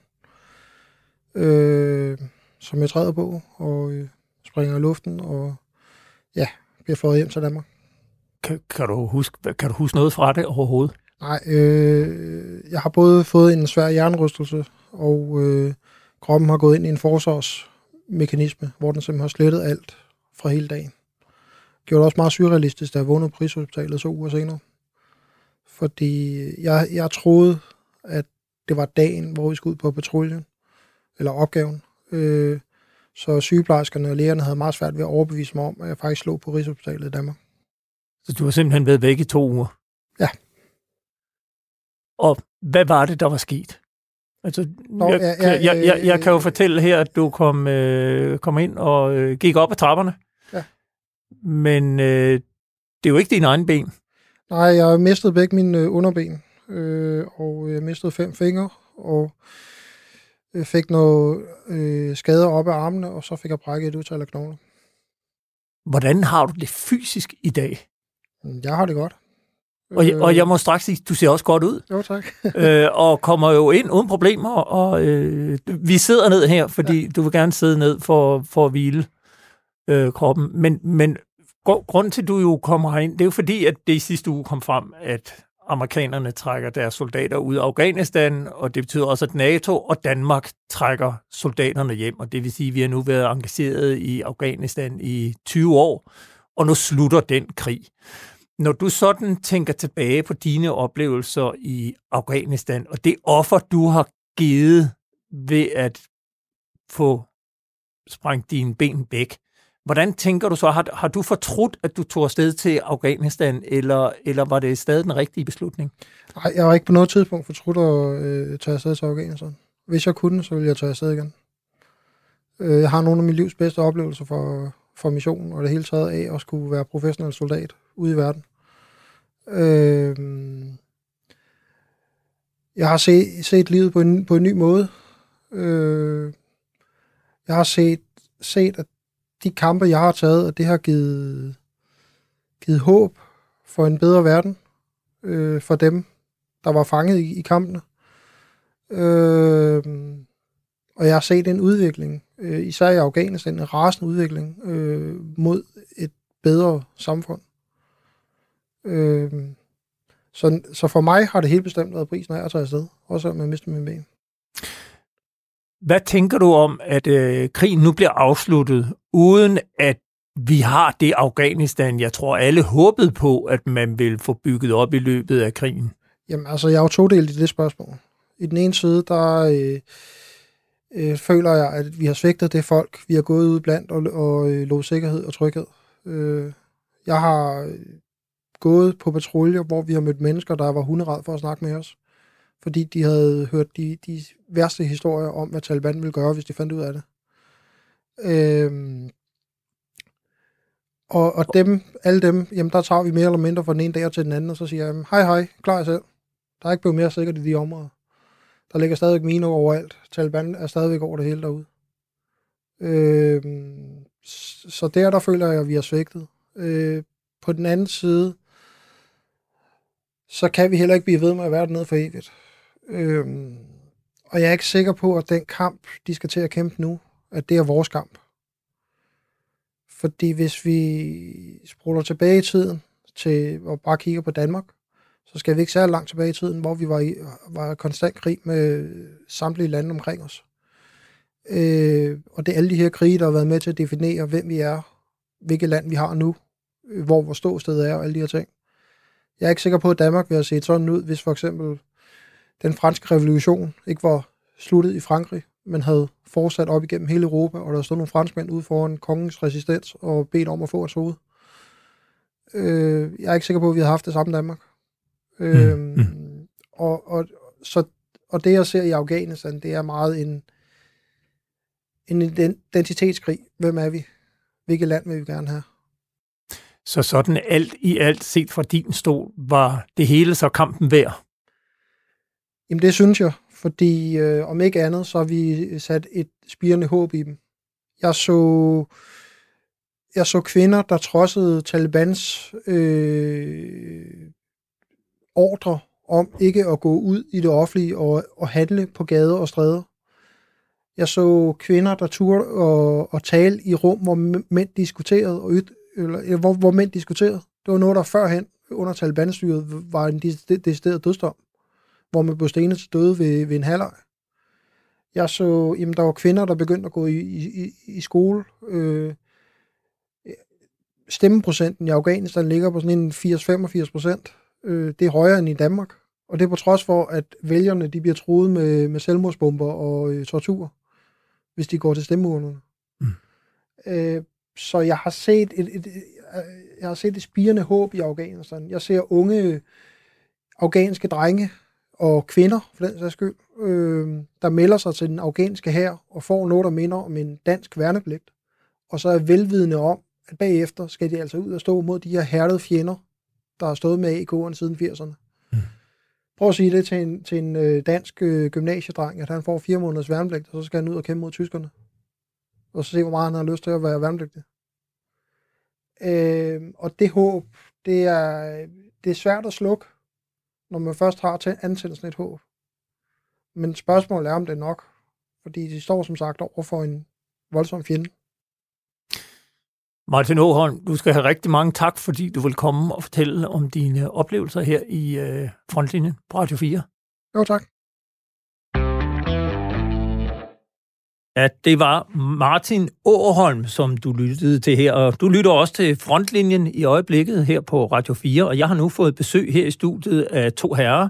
øh, som jeg træder på, og øh, springer i luften, og ja, bliver fået hjem til Danmark. Kan, kan, du huske, kan du huske noget fra det overhovedet? Nej, øh, jeg har både fået en svær jernrystelse, og øh, kroppen har gået ind i en forsvarsmekanisme, hvor den simpelthen har slettet alt fra hele dagen. Gjorde det også meget surrealistisk, da jeg vågnede på Rigshospitalet så uger senere. Fordi jeg, jeg troede, at det var dagen, hvor vi skulle ud på patruljen, eller opgaven. Øh, så sygeplejerskerne og lægerne havde meget svært ved at overbevise mig om, at jeg faktisk lå på Rigshospitalet i Danmark. Så du har simpelthen været væk i to uger? Ja. Og hvad var det, der var sket? Altså, Nå, jeg, ja, ja, jeg, jeg, jeg kan jo fortælle her, at du kom, øh, kom ind og øh, gik op ad trapperne. Ja. Men øh, det er jo ikke dine egne ben. Nej, jeg mistet begge mine øh, underben. øh, og jeg mistede fem fingre, og øh, fik noget øh, skader op af armene, og så fik jeg brækket et utal af knogler. Hvordan har du det fysisk i dag? Jeg har det godt. Og, øh, og jeg må straks sige, du ser også godt ud. Jo, tak. øh, og kommer jo ind uden problemer, og øh, vi sidder ned her, fordi ja. du vil gerne sidde ned for, for at hvile øh, kroppen. Men, men grunden til, at du jo kommer herind, det er jo fordi, at det i sidste uge kom frem, at amerikanerne trækker deres soldater ud af Afghanistan, og det betyder også, at NATO og Danmark trækker soldaterne hjem, og det vil sige, at vi har nu været engageret i Afghanistan i 20 år, og nu slutter den krig. Når du sådan tænker tilbage på dine oplevelser i Afghanistan, og det offer, du har givet ved at få sprængt dine ben væk, hvordan tænker du så? Har, har du fortrudt, at du tog afsted til Afghanistan, eller, eller var det stadig den rigtige beslutning? Nej, jeg har ikke på noget tidspunkt fortrudt at øh, tage afsted til Afghanistan. Hvis jeg kunne, så ville jeg tage afsted igen. Øh, jeg har nogle af mit livs bedste oplevelser for, for missionen, og det hele taget af at skulle være professionel soldat ude i verden. Øh, jeg har set, set livet på en, på en ny måde. Øh, jeg har set, set, at de kampe, jeg har taget, og det har givet, givet håb for en bedre verden øh, for dem, der var fanget i, i kampene. Øh, og jeg har set en udvikling, øh, især i Afghanistan, en rasende udvikling øh, mod et bedre samfund. Øh, så, så for mig har det helt bestemt været prisen af at tage afsted, også om jeg mister min ben. Hvad tænker du om, at øh, krigen nu bliver afsluttet, uden at vi har det Afghanistan, jeg tror alle håbede på, at man vil få bygget op i løbet af krigen? Jamen altså, jeg er jo todelt i det spørgsmål. I den ene side, der øh, øh, føler jeg, at vi har svigtet det folk, vi har gået ud blandt og, og øh, lov sikkerhed og tryghed. Øh, jeg har øh, gået på patruljer, hvor vi har mødt mennesker, der var hunderad for at snakke med os. Fordi de havde hørt de, de værste historier om, hvad Taliban ville gøre, hvis de fandt ud af det. Øhm, og, og dem, alle dem, jamen der tager vi mere eller mindre fra den ene dag til den anden, og så siger jeg, hej hej, klar jer selv. Der er ikke blevet mere sikkert i de områder. Der ligger stadigvæk miner overalt. Taliban er stadigvæk over det hele derude. Øhm, så der, der føler jeg, at vi har svigtet. Øh, på den anden side, så kan vi heller ikke blive ved med at være dernede for evigt. Øhm, og jeg er ikke sikker på, at den kamp, de skal til at kæmpe nu, at det er vores kamp. Fordi hvis vi spruller tilbage i tiden til og bare kigger på Danmark, så skal vi ikke særlig langt tilbage i tiden, hvor vi var i var konstant krig med samtlige lande omkring os. Øh, og det er alle de her krige, der har været med til at definere, hvem vi er, hvilket land vi har nu, hvor vores ståsted er og alle de her ting. Jeg er ikke sikker på, at Danmark vil have set sådan ud, hvis for eksempel den franske revolution ikke var sluttet i Frankrig, men havde fortsat op igennem hele Europa, og der stod nogle franskmænd ude foran kongens resistens og bedt om at få et hoved. Øh, jeg er ikke sikker på, at vi havde haft det samme Danmark. Øh, mm. Og, og, så, og det, jeg ser i Afghanistan, det er meget en, en identitetskrig. Hvem er vi? Hvilket land vil vi gerne have? Så sådan alt i alt set fra din stol, var det hele så kampen værd? Jamen det synes jeg, fordi øh, om ikke andet, så har vi sat et spirende håb i dem. Jeg så, jeg så kvinder, der trodsede Talibans øh, ordre om ikke at gå ud i det offentlige og, og handle på gader og stræder. Jeg så kvinder, der turde og, og tale i rum, hvor mænd diskuterede, og yt, eller, hvor, hvor mænd diskuterede. Det var noget, der førhen under Talibans styret var en decideret dødsdom hvor man blev stenet til døde ved, ved en halvleg. Jeg så, jamen der var kvinder, der begyndte at gå i, i, i skole. Øh, stemmeprocenten i Afghanistan ligger på sådan en 80-85 procent. Øh, det er højere end i Danmark. Og det er på trods for, at vælgerne de bliver truet med, med selvmordsbomber og øh, tortur, hvis de går til stemmeurnerne. Mm. Øh, så jeg har set et, et, et, jeg har set et spirende håb i Afghanistan. Jeg ser unge afghanske drenge, og kvinder, for den sags skyld, øh, der melder sig til den afghanske hær og får noget, der minder om en dansk værnepligt. Og så er velvidende om, at bagefter skal de altså ud og stå mod de her hærdede fjender, der har stået med AK'erne siden 80'erne. Mm. Prøv at sige det til en, til en øh, dansk øh, gymnasiedreng, at han får fire måneders værnepligt, og så skal han ud og kæmpe mod tyskerne. Og så se, hvor meget han har lyst til at være værnepligtig. Øh, og det håb, det er, det er svært at slukke, når man først har til ansættelsen et håb. Men spørgsmålet er, om det er nok. Fordi de står som sagt over for en voldsom fjende. Martin Åholm, du skal have rigtig mange tak, fordi du vil komme og fortælle om dine oplevelser her i øh, Frontlinjen på Radio 4. Jo, tak. At det var Martin Åholm, som du lyttede til her, og du lytter også til Frontlinjen i øjeblikket her på Radio 4, og jeg har nu fået besøg her i studiet af to herrer,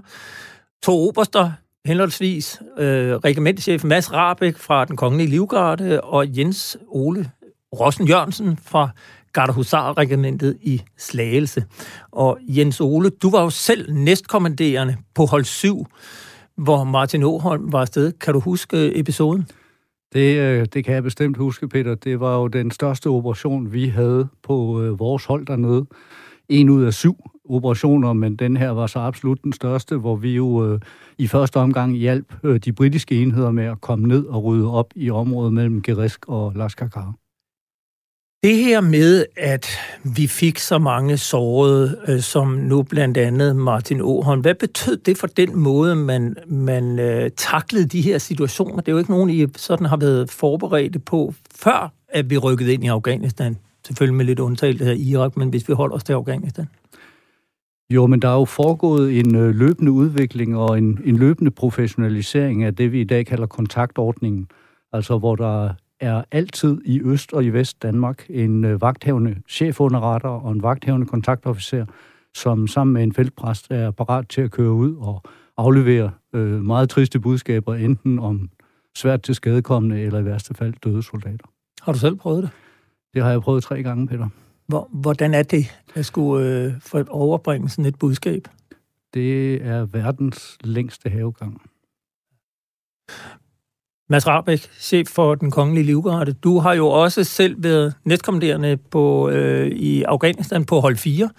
to oberster, henholdsvis øh, regimentchef Mads Rabeck fra den kongelige livgarde og Jens Ole Rossen Jørgensen fra Gardehusar-regimentet i Slagelse. Og Jens Ole, du var jo selv næstkommanderende på hold 7, hvor Martin Åholm var afsted. Kan du huske episoden? Det, øh, det kan jeg bestemt huske, Peter. Det var jo den største operation, vi havde på øh, vores hold dernede. En ud af syv operationer, men den her var så absolut den største, hvor vi jo øh, i første omgang hjalp øh, de britiske enheder med at komme ned og rydde op i området mellem Gerisk og Laskakar. Det her med, at vi fik så mange sårede, øh, som nu blandt andet Martin Åholm, hvad betød det for den måde, man, man øh, taklede de her situationer? Det er jo ikke nogen, I sådan har været forberedte på, før at vi rykkede ind i Afghanistan. Selvfølgelig med lidt undtagelse af Irak, men hvis vi holder os til Afghanistan. Jo, men der er jo foregået en øh, løbende udvikling og en, en løbende professionalisering af det, vi i dag kalder kontaktordningen. Altså, hvor der er altid i Øst- og i Vest Danmark en øh, vagthævende chefunderretter og en vagthævende kontaktofficer, som sammen med en feltpræst er parat til at køre ud og aflevere øh, meget triste budskaber, enten om svært til skadekommende eller i værste fald døde soldater. Har du selv prøvet det? Det har jeg prøvet tre gange, Peter. Hvor, hvordan er det at skulle øh, få overbringe sådan et budskab? Det er verdens længste havegang. Mads Rabeck, chef for den kongelige livgarde. Du har jo også selv været næstkommanderende på, øh, i Afghanistan på hold 4.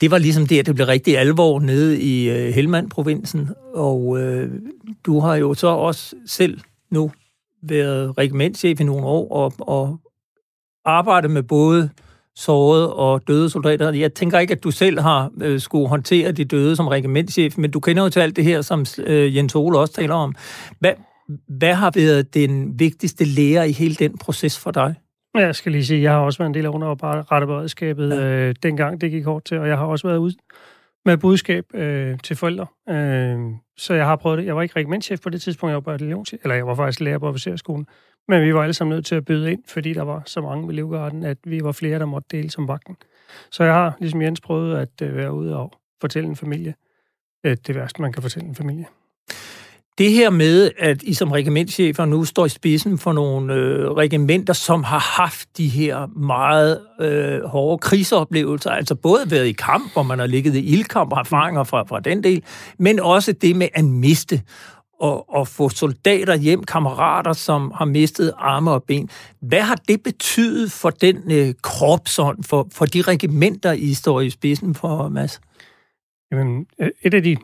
Det var ligesom det, at det blev rigtig alvor nede i øh, Helmand-provinsen, og øh, du har jo så også selv nu været regimentschef i nogle år og, og arbejdet med både sårede og døde soldater. Jeg tænker ikke, at du selv har øh, skulle håndtere de døde som regimentschef, men du kender jo til alt det her, som øh, Jens Ole også taler om. Hvad, hvad har været den vigtigste lærer i hele den proces for dig? Jeg skal lige sige, jeg har også været en del af underretteberedskabet, ja. øh, dengang det gik hårdt til, og jeg har også været ude med budskab øh, til forældre. Øh, så jeg har prøvet det. Jeg var ikke regimentchef på det tidspunkt, jeg var bataljonschef, eller jeg var faktisk lærer på officerskolen. Men vi var alle sammen nødt til at byde ind, fordi der var så mange ved Livgarden, at vi var flere, der måtte dele som vagten. Så jeg har, ligesom Jens, prøvet at øh, være ude og fortælle en familie øh, det værste, man kan fortælle en familie. Det her med, at I som regimentchefer nu står i spidsen for nogle øh, regimenter, som har haft de her meget øh, hårde krigsoplevelser, altså både været i kamp, hvor man har ligget i ildkamp og erfaringer fra, fra den del, men også det med at miste og, og få soldater hjem, kammerater, som har mistet arme og ben. Hvad har det betydet for den øh, kropsånd, for, for de regimenter, I står i spidsen for, Mads? Jamen, øh, et af de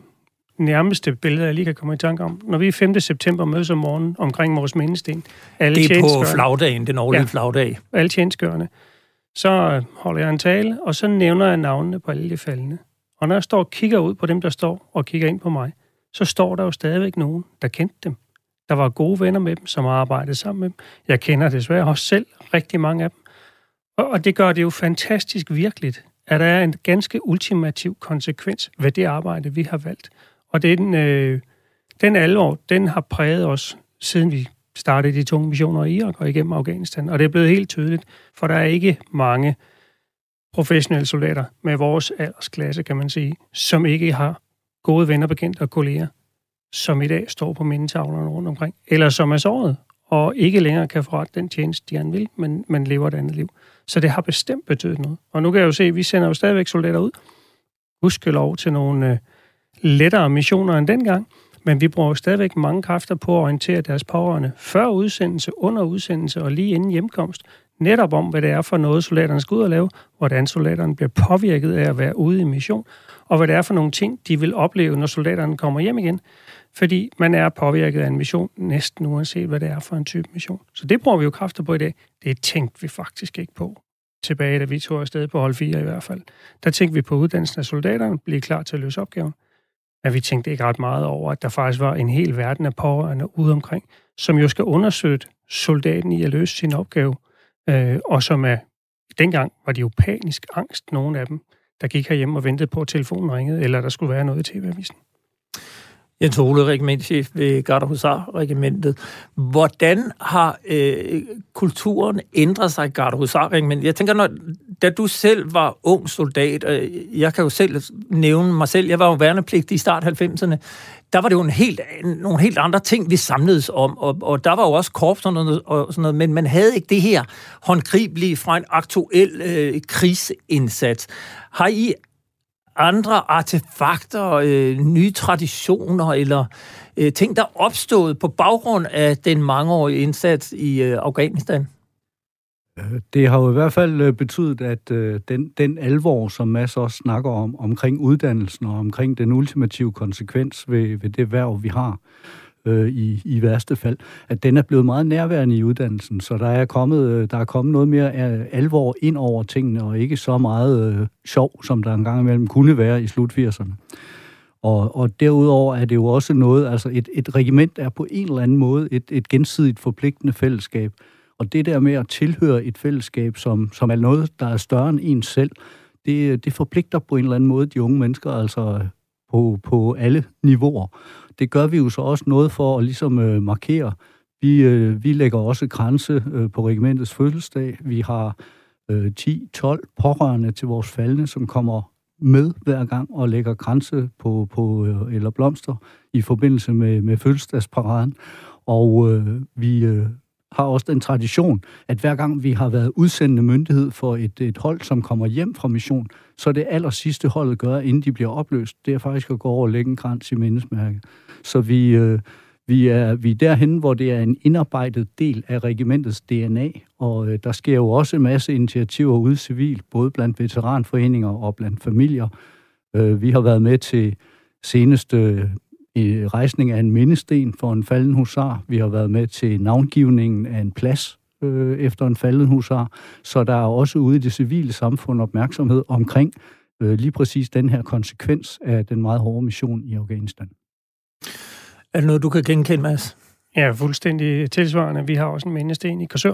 nærmeste billeder, jeg lige kan komme i tanke om. Når vi 5. september mødes om morgenen omkring vores mindesten. Alle det er på flagdagen, den årlige ja, flagdag. alle tjenestgørende. Så holder jeg en tale, og så nævner jeg navnene på alle de faldende. Og når jeg står og kigger ud på dem, der står og kigger ind på mig, så står der jo stadigvæk nogen, der kendte dem. Der var gode venner med dem, som har arbejdet sammen med dem. Jeg kender desværre også selv rigtig mange af dem. Og, og det gør det jo fantastisk virkeligt, at der er en ganske ultimativ konsekvens ved det arbejde, vi har valgt. Og den, øh, den alvor, den har præget os, siden vi startede de tunge missioner i Irak og igennem Afghanistan. Og det er blevet helt tydeligt, for der er ikke mange professionelle soldater med vores aldersklasse, kan man sige, som ikke har gode venner, bekendte og kolleger, som i dag står på mindetavlerne rundt omkring, eller som er såret, og ikke længere kan forrette den tjeneste, de gerne vil, men, men lever et andet liv. Så det har bestemt betydet noget. Og nu kan jeg jo se, at vi sender jo stadigvæk soldater ud. Husk lov til nogle øh, lettere missioner end dengang, men vi bruger stadigvæk mange kræfter på at orientere deres pårørende før udsendelse, under udsendelse og lige inden hjemkomst, netop om, hvad det er for noget, soldaterne skal ud og lave, hvordan soldaterne bliver påvirket af at være ude i mission, og hvad det er for nogle ting, de vil opleve, når soldaterne kommer hjem igen. Fordi man er påvirket af en mission, næsten uanset hvad det er for en type mission. Så det bruger vi jo kræfter på i dag. Det tænkte vi faktisk ikke på tilbage, da vi tog afsted på hold 4 i hvert fald. Der tænkte vi på uddannelsen af soldaterne, blive klar til at løse opgaven at vi tænkte ikke ret meget over, at der faktisk var en hel verden af pårørende ude omkring, som jo skal undersøge soldaten i at løse sin opgave, øh, og som er, dengang var de jo panisk angst, nogle af dem, der gik herhjemme og ventede på, at telefonen ringede, eller der skulle være noget i TV-avisen. Jens Ole, regimentchef ved Gardehusar-regimentet. Hvordan har øh, kulturen ændret sig i Gardehusar-regimentet? Jeg tænker, når, da du selv var ung soldat, øh, jeg kan jo selv nævne mig selv, jeg var jo værnepligtig i start 90'erne, der var det jo en helt, nogle helt andre ting, vi samledes om, og, og der var jo også korps og, noget, og sådan noget, men man havde ikke det her håndgribelige fra en aktuel øh, krigsindsats. Har I andre artefakter, øh, nye traditioner eller øh, ting, der er opstået på baggrund af den mangeårige indsats i øh, Afghanistan? Øh, det har jo i hvert fald øh, betydet, at øh, den, den alvor, som Mads også snakker om, omkring uddannelsen og omkring den ultimative konsekvens ved, ved det værv, vi har, øh, Øh, i, i værste fald, at den er blevet meget nærværende i uddannelsen, så der er kommet, øh, der er kommet noget mere alvor ind over tingene, og ikke så meget øh, sjov, som der engang imellem kunne være i slut 80'erne. Og, og derudover er det jo også noget, altså et, et regiment er på en eller anden måde et, et gensidigt forpligtende fællesskab. Og det der med at tilhøre et fællesskab, som, som er noget, der er større end en selv, det, det forpligter på en eller anden måde de unge mennesker, altså på, på alle niveauer det gør vi jo så også noget for at ligesom øh, markere. Vi, øh, vi lægger også grænse øh, på regimentets fødselsdag. Vi har øh, 10-12 pårørende til vores faldende, som kommer med hver gang og lægger grænse på, på øh, eller blomster i forbindelse med, med fødselsdagsparaden. Og øh, vi øh, har også den tradition, at hver gang vi har været udsendende myndighed for et, et hold, som kommer hjem fra mission, så det aller sidste holdet gør, inden de bliver opløst, det er faktisk at gå over og lægge en krans i mindesmærket. Så vi, øh, vi, er, vi er derhen, hvor det er en indarbejdet del af regimentets DNA, og øh, der sker jo også en masse initiativer ude civilt, både blandt veteranforeninger og blandt familier. Øh, vi har været med til seneste i rejsning af en mindesten for en falden husar. Vi har været med til navngivningen af en plads øh, efter en falden husar. Så der er også ude i det civile samfund opmærksomhed omkring øh, lige præcis den her konsekvens af den meget hårde mission i Afghanistan. Er det noget, du kan genkende, Mads? Ja, fuldstændig tilsvarende. Vi har også en mindesten i Korsør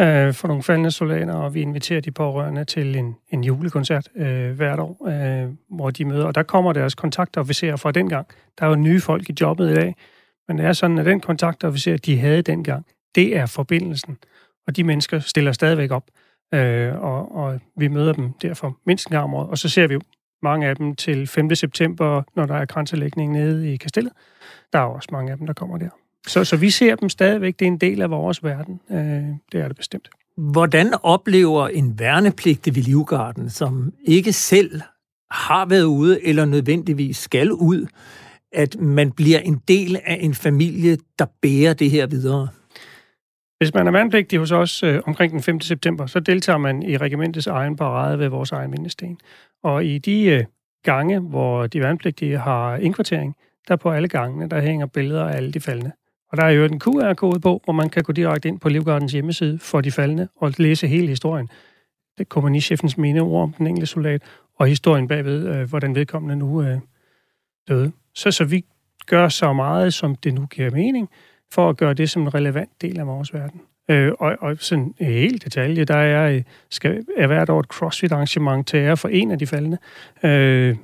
øh, for nogle faldende soldater, og vi inviterer de pårørende til en, en julekoncert øh, hvert år, øh, hvor de møder. Og der kommer deres kontaktofficerer fra dengang. Der er jo nye folk i jobbet i dag, men det er sådan, at den kontaktofficer, de havde dengang, det er forbindelsen. Og de mennesker stiller stadigvæk op, øh, og, og vi møder dem derfor mindst en gang om året. Og så ser vi jo mange af dem til 5. september, når der er grænselægning nede i Kastellet. Der er også mange af dem, der kommer der. Så, så vi ser dem stadigvæk. Det er en del af vores verden. Øh, det er det bestemt. Hvordan oplever en værnepligtig ved Livgarden, som ikke selv har været ude eller nødvendigvis skal ud, at man bliver en del af en familie, der bærer det her videre? Hvis man er værnepligtig hos os øh, omkring den 5. september, så deltager man i regimentets egen parade ved vores egen mindesten. Og i de øh, gange, hvor de værnepligtige har indkvartering, der på alle gangene, der hænger billeder af alle de faldende. Og der er jo en QR-kode på, hvor man kan gå direkte ind på Livgardens hjemmeside for de faldende og læse hele historien. Det er kompagnichefens mine ord om den enkelte soldat, og historien bagved, øh, hvordan vedkommende nu øh, døde. Så, så vi gør så meget, som det nu giver mening, for at gøre det som en relevant del af vores verden. Øh, og, og sådan en helt detalje, der er, øh, skal, er hvert år et CrossFit-arrangement til ære for en af de faldende. Øh,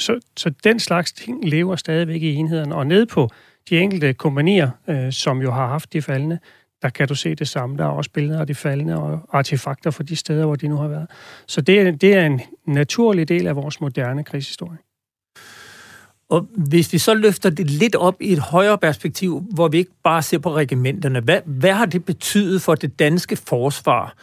så, så den slags ting lever stadigvæk i enheden. Og ned på de enkelte kompanier, øh, som jo har haft de faldende, der kan du se det samme. Der er også billeder af de faldende og artefakter fra de steder, hvor de nu har været. Så det er, det er en naturlig del af vores moderne krigshistorie. Og hvis vi så løfter det lidt op i et højere perspektiv, hvor vi ikke bare ser på regimenterne, hvad, hvad har det betydet for det danske forsvar,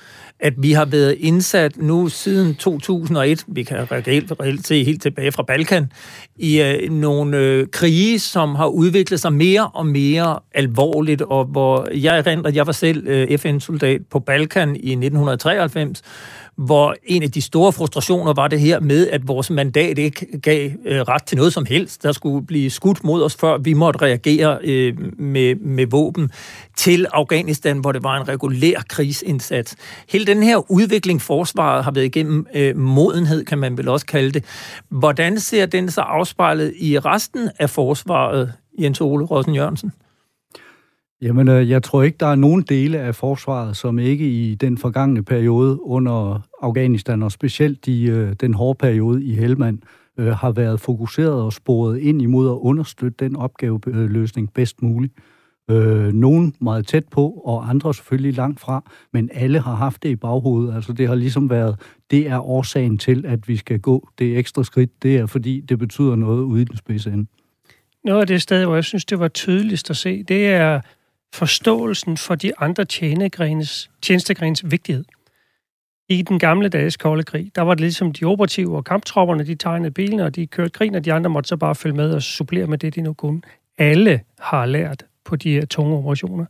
at vi har været indsat nu siden 2001, vi kan reelt, reelt se helt tilbage fra Balkan, i øh, nogle øh, krige, som har udviklet sig mere og mere alvorligt, og hvor jeg erindrer, at jeg var selv øh, FN-soldat på Balkan i 1993, hvor en af de store frustrationer var det her med, at vores mandat ikke gav øh, ret til noget som helst. Der skulle blive skudt mod os, før vi måtte reagere øh, med, med våben til Afghanistan, hvor det var en regulær krigsindsats. Hele den her udvikling, forsvaret har været igennem øh, modenhed, kan man vel også kalde det. Hvordan ser den så afspejlet i resten af forsvaret, Jens Ole Rosen Jørgensen? Jamen, øh, jeg tror ikke, der er nogen dele af forsvaret, som ikke i den forgangne periode under Afghanistan, og specielt i øh, den hårde periode i Helmand, øh, har været fokuseret og sporet ind imod at understøtte den opgaveløsning bedst muligt. Øh, nogen meget tæt på, og andre selvfølgelig langt fra, men alle har haft det i baghovedet. Altså det har ligesom været, det er årsagen til, at vi skal gå det ekstra skridt. Det er fordi, det betyder noget ude i den spidse ende. Noget af det sted, hvor jeg synes, det var tydeligst at se, det er forståelsen for de andre tjenestegrenes vigtighed. I den gamle dages kolde krig, der var det ligesom de operative og kamptropperne, de tegnede bilene, og de kørte krigen, og de andre måtte så bare følge med og supplere med det, de nu kunne. Alle har lært på de her tunge operationer,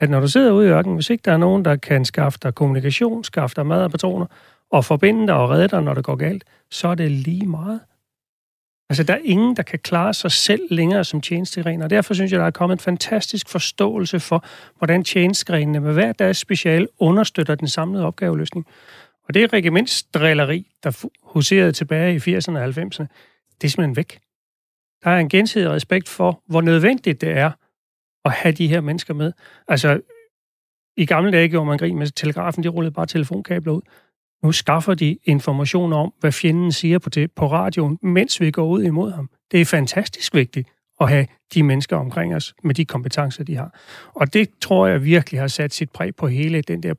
at når du sidder ude i ørkenen, hvis ikke der er nogen, der kan skaffe dig kommunikation, skaffe dig mad og patroner, og forbinde dig og redde dig, når det går galt, så er det lige meget. Altså, der er ingen, der kan klare sig selv længere som tjenestegrene, og derfor synes jeg, der er kommet en fantastisk forståelse for, hvordan tjenestegrenene med hver deres special understøtter den samlede opgaveløsning. Og det regimentsdrilleri, der huserede tilbage i 80'erne og 90'erne, det er simpelthen væk. Der er en gensidig respekt for, hvor nødvendigt det er at have de her mennesker med. Altså, i gamle dage gjorde man grin med telegrafen, de rullede bare telefonkabler ud. Nu skaffer de information om, hvad fjenden siger på, det, på radioen, mens vi går ud imod ham. Det er fantastisk vigtigt at have de mennesker omkring os med de kompetencer, de har. Og det tror jeg virkelig har sat sit præg på hele den der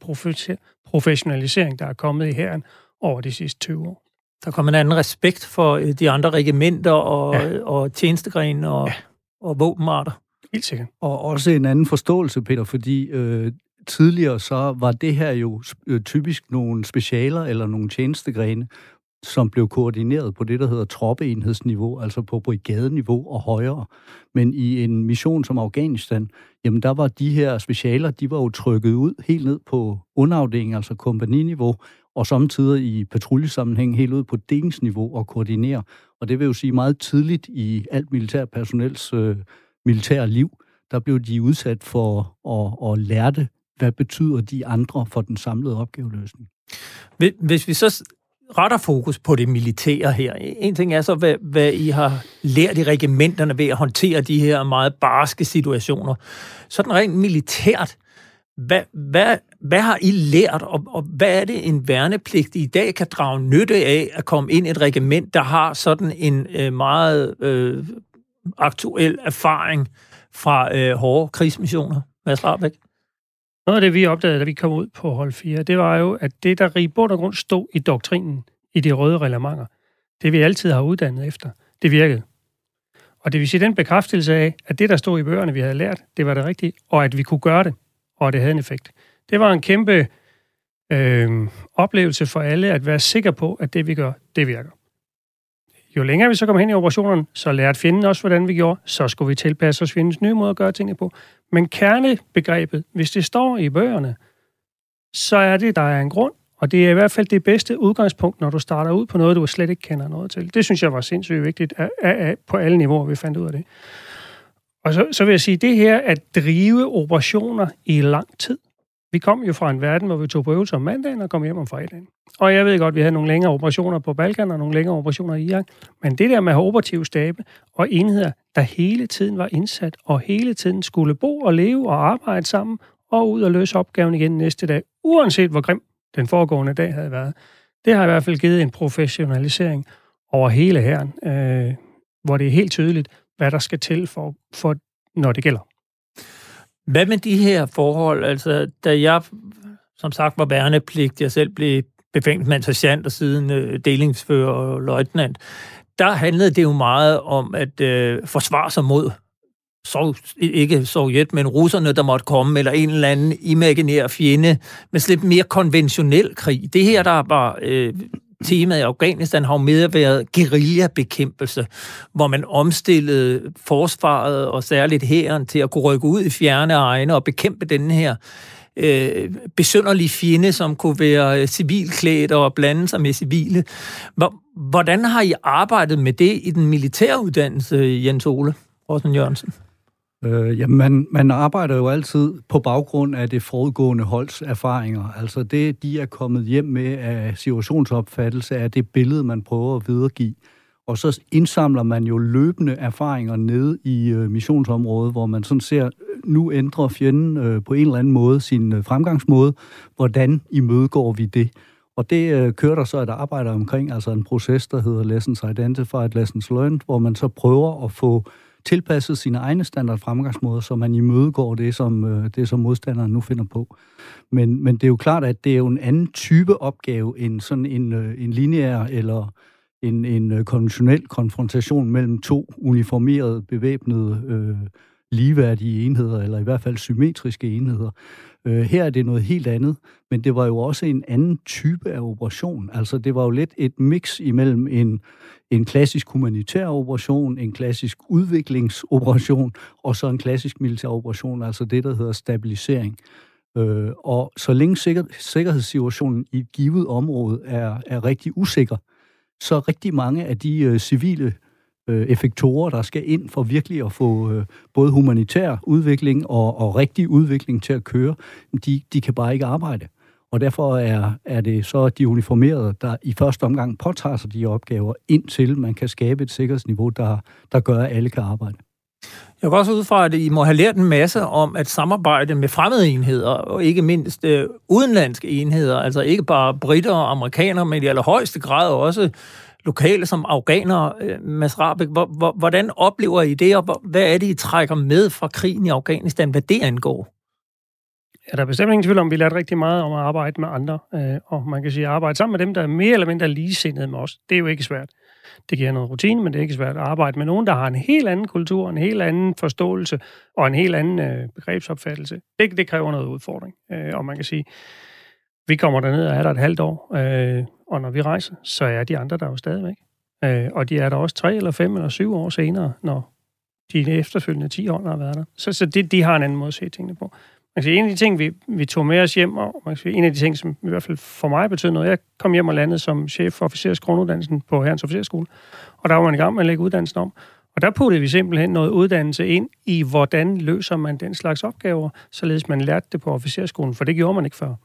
professionalisering, der er kommet i herren over de sidste 20 år. Der kommer en anden respekt for øh, de andre regimenter og, ja. og tjenestegrene og, ja. og våbenarter. Helt sikkert. Og også en anden forståelse, Peter, fordi øh, tidligere så var det her jo øh, typisk nogle specialer eller nogle tjenestegrene, som blev koordineret på det, der hedder troppeenhedsniveau, altså på brigadeniveau og højere. Men i en mission som Afghanistan, jamen der var de her specialer, de var jo trykket ud helt ned på underafdelingen, altså kompaniniveau, og samtidig i patruljesammenhæng helt ud på delingsniveau og koordinere. Og det vil jo sige meget tidligt i alt militærpersonels øh, militære liv, der blev de udsat for at, at lære det hvad betyder de andre for den samlede opgaveløsning? Hvis vi så retter fokus på det militære her. E-, en ting er så, hvad, hvad I har lært i regimenterne ved at håndtere de her meget barske situationer. Sådan rent militært, hvad, hvad, hvad har I lært, og, og hvad er det en værnepligt i dag kan drage nytte af at komme ind i et regiment, der har sådan en øh, meget øh, aktuel erfaring fra øh, hårde krigsmissioner? Mads Rabeck? Noget af det, vi opdagede, da vi kom ud på hold 4, det var jo, at det, der i bund og grund stod i doktrinen, i de røde reglementer, det vi altid har uddannet efter, det virkede. Og det vil sige den bekræftelse af, at det, der stod i bøgerne, vi havde lært, det var det rigtige, og at vi kunne gøre det, og at det havde en effekt. Det var en kæmpe øh, oplevelse for alle at være sikker på, at det, vi gør, det virker. Jo længere vi så kom hen i operationerne, så lærte fjenden også, hvordan vi gjorde. Så skulle vi tilpasse os fjendens nye måde at gøre tingene på. Men kernebegrebet, hvis det står i bøgerne, så er det, der er en grund, og det er i hvert fald det bedste udgangspunkt, når du starter ud på noget, du slet ikke kender noget til. Det synes jeg var sindssygt vigtigt at, at, at, på alle niveauer, vi fandt ud af det. Og så, så vil jeg sige, det her at drive operationer i lang tid, vi kom jo fra en verden, hvor vi tog på øvelser om mandagen og kom hjem om fredagen. Og jeg ved godt, at vi havde nogle længere operationer på Balkan og nogle længere operationer i Irak. Men det der med at have operative stabe og enheder, der hele tiden var indsat og hele tiden skulle bo og leve og arbejde sammen og ud og løse opgaven igen næste dag, uanset hvor grim den foregående dag havde været. Det har i hvert fald givet en professionalisering over hele herren, øh, hvor det er helt tydeligt, hvad der skal til for, for når det gælder. Hvad med de her forhold? Altså, da jeg som sagt var værnepligt, jeg selv blev befængselsmand, sergeant og siden øh, delingsfører og løjtnant, der handlede det jo meget om at øh, forsvare sig mod så, ikke Sovjet, men russerne, der måtte komme, eller en eller anden imaginær fjende, med lidt mere konventionel krig. Det her, der var øh, temaet i Afghanistan, har jo mere været guerillabekæmpelse, hvor man omstillede forsvaret og særligt hæren til at kunne rykke ud i fjerne egne og bekæmpe den her øh, besynderlige fjende, som kunne være øh, civilklædt og blande sig med civile. Hvordan har I arbejdet med det i den militære uddannelse, Jens Ole Rosen Jørgensen? Øh, jamen, man, man arbejder jo altid på baggrund af det forudgående holds erfaringer. Altså det, de er kommet hjem med af situationsopfattelse, er det billede, man prøver at videregive. Og så indsamler man jo løbende erfaringer ned i øh, missionsområdet, hvor man sådan ser, nu ændrer fjenden øh, på en eller anden måde sin øh, fremgangsmåde. Hvordan imødegår vi det? Og det øh, kører der så et arbejde omkring, altså en proces, der hedder Lessons Identified, Lessons Learned, hvor man så prøver at få tilpasset sine egne standard fremgangsmåder, så man imødegår det, som, øh, det, som modstanderen nu finder på. Men, men det er jo klart, at det er jo en anden type opgave end sådan en, øh, en lineær eller en, en øh, konventionel konfrontation mellem to uniformerede, bevæbnede, øh, ligeværdige enheder, eller i hvert fald symmetriske enheder. Øh, her er det noget helt andet, men det var jo også en anden type af operation. Altså det var jo lidt et mix imellem en, en klassisk humanitær operation, en klassisk udviklingsoperation, og så en klassisk militær operation, altså det, der hedder stabilisering. Øh, og så længe sikker, sikkerhedssituationen i et givet område er, er rigtig usikker, så rigtig mange af de øh, civile øh, effektorer, der skal ind for virkelig at få øh, både humanitær udvikling og, og rigtig udvikling til at køre, de, de kan bare ikke arbejde. Og derfor er, er det så de uniformerede, der i første omgang påtager sig de opgaver, indtil man kan skabe et sikkerhedsniveau, der, der gør, at alle kan arbejde. Jeg går også ud fra, at I må have lært en masse om at samarbejde med fremmede enheder, og ikke mindst øh, udenlandske enheder, altså ikke bare britter og amerikanere, men i allerhøjeste grad også lokale som afghanere, øh, Mads Rabeck. Hvordan oplever I det, og hvad er det, I trækker med fra krigen i Afghanistan, hvad det angår? Ja, der er bestemt ingen tvivl om, at vi lærte rigtig meget om at arbejde med andre, øh, og man kan sige, at arbejde sammen med dem, der er mere eller mindre ligesindede med os, det er jo ikke svært. Det giver noget rutine, men det er ikke svært at arbejde med nogen, der har en helt anden kultur, en helt anden forståelse og en helt anden øh, begrebsopfattelse. Det, det kræver noget udfordring, øh, og man kan sige, vi kommer derned og er der et halvt år, øh, og når vi rejser, så er de andre der jo stadigvæk. Øh, og de er der også tre eller fem eller syv år senere, når de efterfølgende 10 år har været der. Så, så det, de har en anden måde at se tingene på. Man kan sige, en af de ting, vi, vi tog med os hjem, og man kan sige, en af de ting, som i hvert fald for mig betød noget, jeg kom hjem og landede som chef for officersgrunduddannelsen på Herrens Officerskole, og der var man i gang med at lægge uddannelsen om. Og der puttede vi simpelthen noget uddannelse ind i, hvordan løser man den slags opgaver, således man lærte det på officerskolen, for det gjorde man ikke før.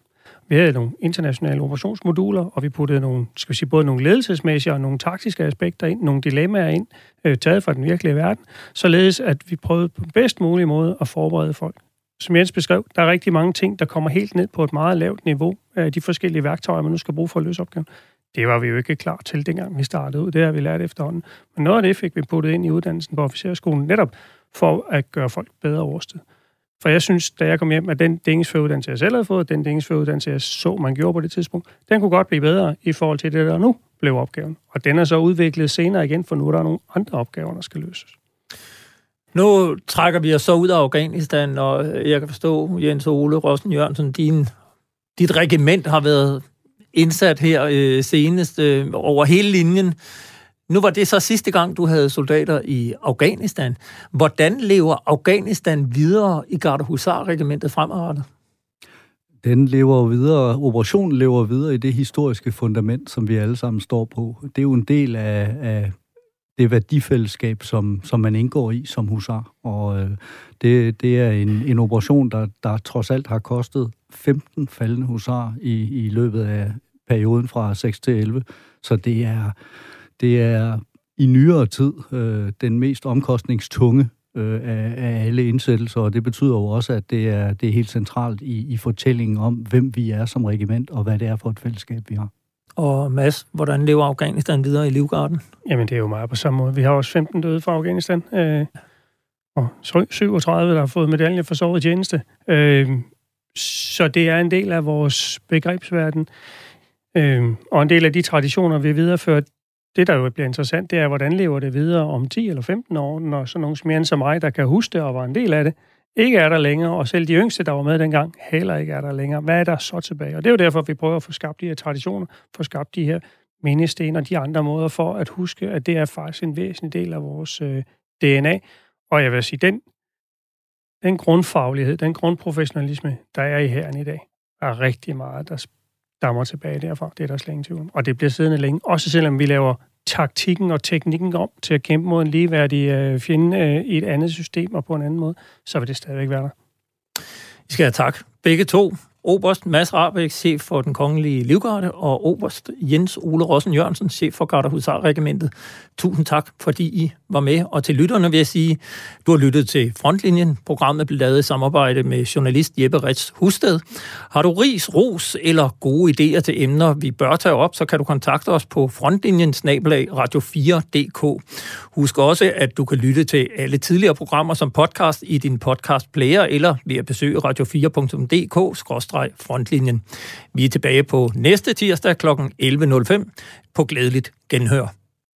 Vi havde nogle internationale operationsmoduler, og vi puttede nogle, skal vi sige, både nogle ledelsesmæssige og nogle taktiske aspekter ind, nogle dilemmaer ind, øh, taget fra den virkelige verden, således at vi prøvede på bedst mulig måde at forberede folk. Som Jens beskrev, der er rigtig mange ting, der kommer helt ned på et meget lavt niveau af de forskellige værktøjer, man nu skal bruge for at løse opgaven. Det var vi jo ikke klar til, dengang vi startede ud. Det har vi lært efterhånden. Men noget af det fik vi puttet ind i uddannelsen på officerskolen, netop for at gøre folk bedre overstået. For jeg synes, da jeg kom hjem, at den dækningsføruddannelse, jeg selv havde fået, den dækningsføruddannelse, jeg så, man gjorde på det tidspunkt, den kunne godt blive bedre i forhold til det, der nu blev opgaven. Og den er så udviklet senere igen, for nu er der nogle andre opgaver, der skal løses. Nu trækker vi os så ud af Afghanistan, og jeg kan forstå, Jens Ole Rossen Jørgensen, din, dit regiment har været indsat her øh, senest øh, over hele linjen. Nu var det så sidste gang, du havde soldater i Afghanistan. Hvordan lever Afghanistan videre i Gardehusar-regimentet fremadrettet? Den lever videre, operationen lever videre i det historiske fundament, som vi alle sammen står på. Det er jo en del af, af det værdifællesskab, som, som man indgår i som husar. Og øh, det, det er en, en operation, der, der trods alt har kostet 15 faldende husar i, i løbet af perioden fra 6 til 11. Så det er det er i nyere tid øh, den mest omkostningstunge øh, af, af alle indsættelser, og det betyder jo også, at det er, det er helt centralt i, i fortællingen om, hvem vi er som regiment, og hvad det er for et fællesskab, vi har. Og Mads, hvordan lever Afghanistan videre i Livgarden? Jamen, det er jo meget på samme måde. Vi har også 15 døde fra Afghanistan, øh, og 37, der har fået medalje for såret tjeneste. Øh, så det er en del af vores begrebsverden. Øh, og en del af de traditioner, vi har videreført, det, der jo bliver interessant, det er, hvordan lever det videre om 10 eller 15 år, når sådan nogle mere som mig, der kan huske det og var en del af det, ikke er der længere, og selv de yngste, der var med dengang, heller ikke er der længere. Hvad er der så tilbage? Og det er jo derfor, vi prøver at få skabt de her traditioner, få skabt de her mindesten og de andre måder for at huske, at det er faktisk en væsentlig del af vores øh, DNA. Og jeg vil sige, den, den grundfaglighed, den grundprofessionalisme, der er i herren i dag, er rigtig meget, der stammer tilbage derfra. Det er der slet ingen tvivl Og det bliver siddende længe, også selvom vi laver taktikken og teknikken om til at kæmpe mod en ligeværdig øh, fjende øh, i et andet system og på en anden måde, så vil det stadigvæk være der. I skal have tak. Begge to. Oberst Mads Rabeck, chef for den kongelige livgarde, og Oberst Jens Ole Rossen Jørgensen, chef for Garderhusarregimentet. Tusind tak, fordi I var med. Og til lytterne vil jeg sige, du har lyttet til Frontlinjen. Programmet blev lavet i samarbejde med journalist Jeppe Rets Husted. Har du ris, ros eller gode idéer til emner, vi bør tage op, så kan du kontakte os på frontlinjen radio4.dk. Husk også, at du kan lytte til alle tidligere programmer som podcast i din podcast player eller ved at besøge frontlinjen. Vi er tilbage på næste tirsdag kl. 11.05 på glædeligt genhør.